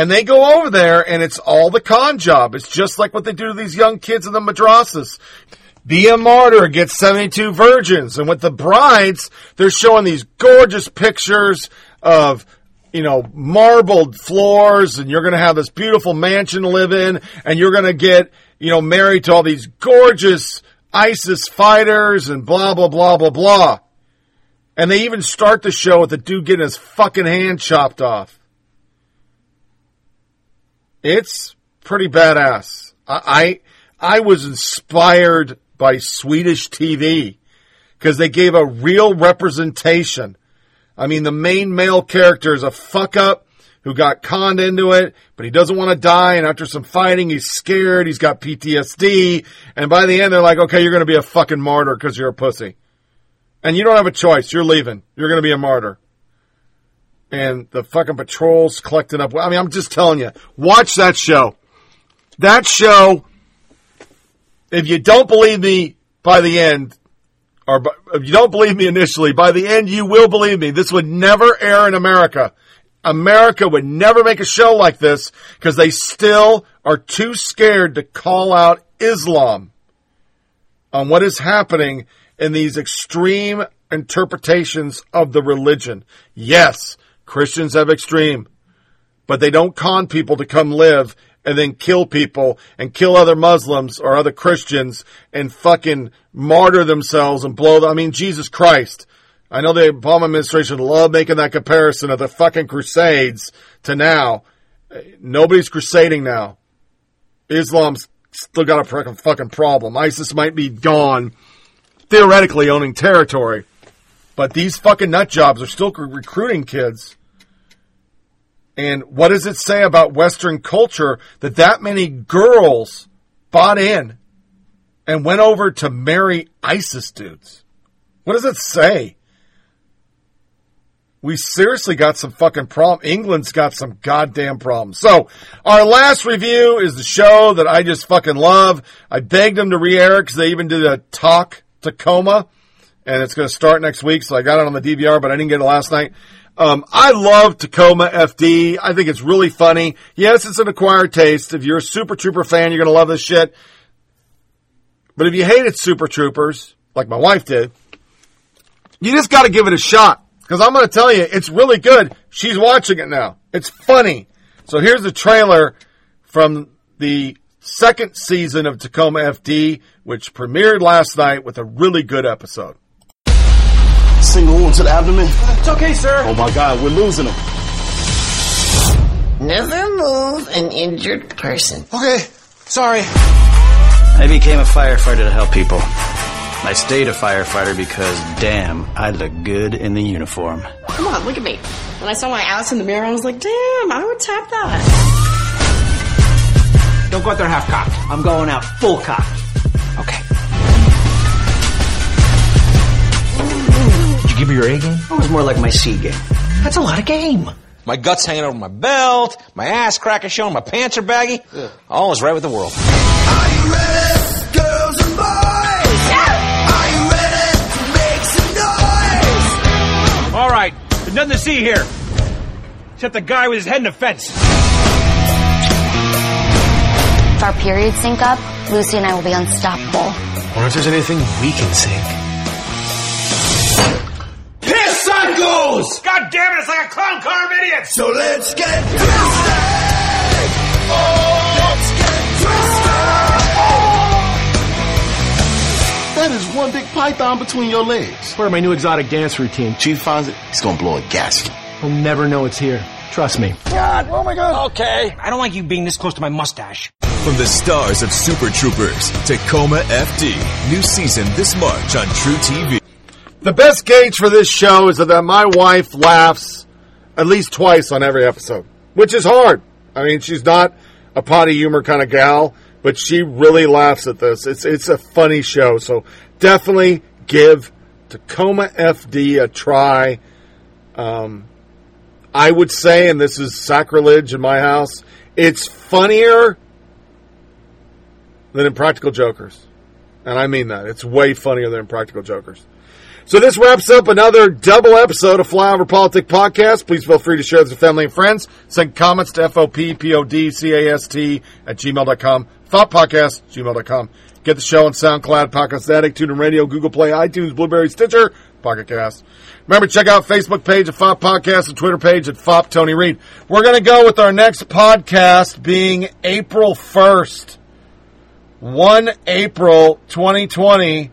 And they go over there and it's all the con job. It's just like what they do to these young kids in the madrasas. Be a martyr, get 72 virgins. And with the brides, they're showing these gorgeous pictures of, you know, marbled floors and you're going to have this beautiful mansion to live in and you're going to get, you know, married to all these gorgeous ISIS fighters and blah, blah, blah, blah, blah. And they even start the show with the dude getting his fucking hand chopped off. It's pretty badass. I, I, I was inspired by Swedish TV because they gave a real representation. I mean, the main male character is a fuck up who got conned into it, but he doesn't want to die. And after some fighting, he's scared. He's got PTSD. And by the end, they're like, okay, you're going to be a fucking martyr because you're a pussy. And you don't have a choice. You're leaving. You're going to be a martyr and the fucking patrols collecting up. I mean, I'm just telling you, watch that show. That show, if you don't believe me by the end, or if you don't believe me initially, by the end you will believe me. This would never air in America. America would never make a show like this because they still are too scared to call out Islam on what is happening in these extreme interpretations of the religion. Yes, Christians have extreme, but they don't con people to come live and then kill people and kill other Muslims or other Christians and fucking martyr themselves and blow them. I mean, Jesus Christ. I know the Obama administration loved making that comparison of the fucking crusades to now. Nobody's crusading now. Islam's still got a fucking problem. ISIS might be gone, theoretically owning territory, but these fucking nut jobs are still recruiting kids. And what does it say about Western culture that that many girls bought in and went over to marry ISIS dudes? What does it say? We seriously got some fucking problem. England's got some goddamn problems. So, our last review is the show that I just fucking love. I begged them to re-air it because they even did a talk Tacoma, and it's going to start next week. So I got it on the DVR, but I didn't get it last night. Um, I love Tacoma FD. I think it's really funny. Yes, it's an acquired taste. If you're a Super Trooper fan, you're going to love this shit. But if you hated Super Troopers, like my wife did, you just got to give it a shot. Because I'm going to tell you, it's really good. She's watching it now. It's funny. So here's the trailer from the second season of Tacoma FD, which premiered last night with a really good episode. Single wound to the abdomen. It's okay, sir. Oh my God, we're losing him. Never move an injured person. Okay, sorry. I became a firefighter to help people. I stayed a firefighter because, damn, I look good in the uniform. Come on, look at me. When I saw my ass in the mirror, I was like, damn, I would tap that. Don't go out there half cocked. I'm going out full cocked. Okay. Did you give me your A game? Oh, it was more like my C game. That's a lot of game. My guts hanging over my belt, my ass crack is showing, my pants are baggy. All is right with the world. Are you ready, girls and boys? Yeah. Are you ready to make some noise? All right. There's nothing to see here. Except the guy with his head in the fence. If our periods sync up, Lucy and I will be unstoppable. Wonder if there's anything we can sing. Cycles! God damn it, it's like a clown car of idiots! So let's get twisted! Oh, let's get twisted! That is one big python between your legs. Part of my new exotic dance routine. Chief finds it, he's gonna blow a gasket. He'll never know it's here. Trust me. God, oh my God. Okay. I don't like you being this close to my mustache. From the stars of Super Troopers, Tacoma FD. New season this March on truTV. The best gauge for this show is that my wife laughs at least twice on every episode, which is hard. I mean, she's not a potty humor kind of gal, but she really laughs at this. It's it's a funny show, so definitely give Tacoma FD a try. Um, I would say, and this is sacrilege in my house, it's funnier than Impractical Jokers. And I mean that. It's way funnier than Impractical Jokers. So this wraps up another double episode of Flyover Politic Podcast. Please feel free to share this with family and friends. Send comments to FOPPODCAST at gmail.com. Thought Podcast, gmail.com. Get the show on SoundCloud, Podcast Addict, TuneIn Radio, Google Play, iTunes, Blubrry, Stitcher, Pocket Cast. Remember, check out Facebook page at FOP Podcast and Twitter page at FOP Tony Reed. We're going to go with our next podcast being April 1st. 1 April 2020,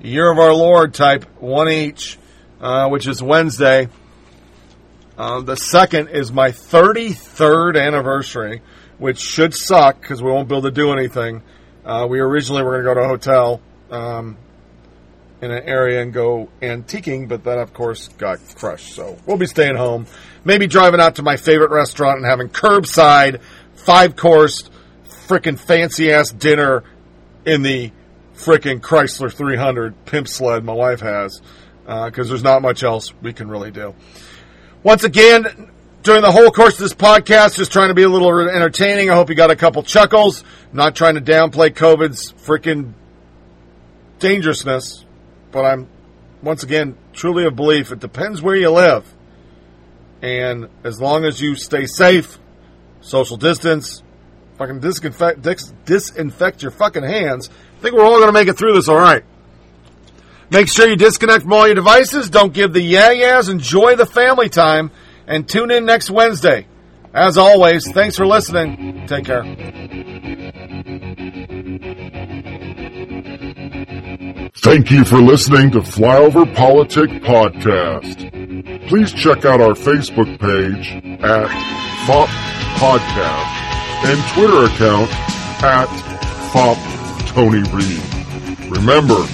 year of our Lord type, one each, uh, which is Wednesday. Uh, the second is my 33rd anniversary, which should suck because we won't be able to do anything. Uh, we originally were going to go to a hotel um, in an area and go antiquing, but that, of course, got crushed. So we'll be staying home. Maybe driving out to my favorite restaurant and having curbside, five course, freaking fancy ass dinner in the freaking Chrysler 300 pimp sled my wife has because uh, there's not much else we can really do. Once again, during the whole course of this podcast, just trying to be a little entertaining. I hope you got a couple chuckles. not trying to downplay COVID's freaking dangerousness, but I'm once again truly of belief it depends where you live. And as long as you stay safe, social distance, fucking disinfect, dis, disinfect your fucking hands, I think we're all going to make it through this all right. Make sure you disconnect from all your devices. Don't give the yeah yeahs. Enjoy the family time. And tune in next Wednesday. As always, thanks for listening. Take care. Thank you for listening to Flyover Politic Podcast. Please check out our Facebook page at FOP Podcast and Twitter account at FOP Tony Reed. Remember,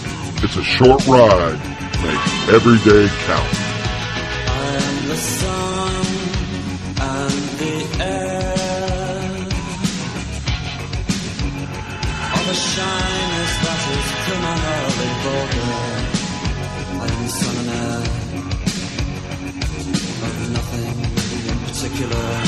it's a short ride. Make every day count. I'm the sun and the air. All the shyness that is criminally. I'm sun and air. Of nothing in particular.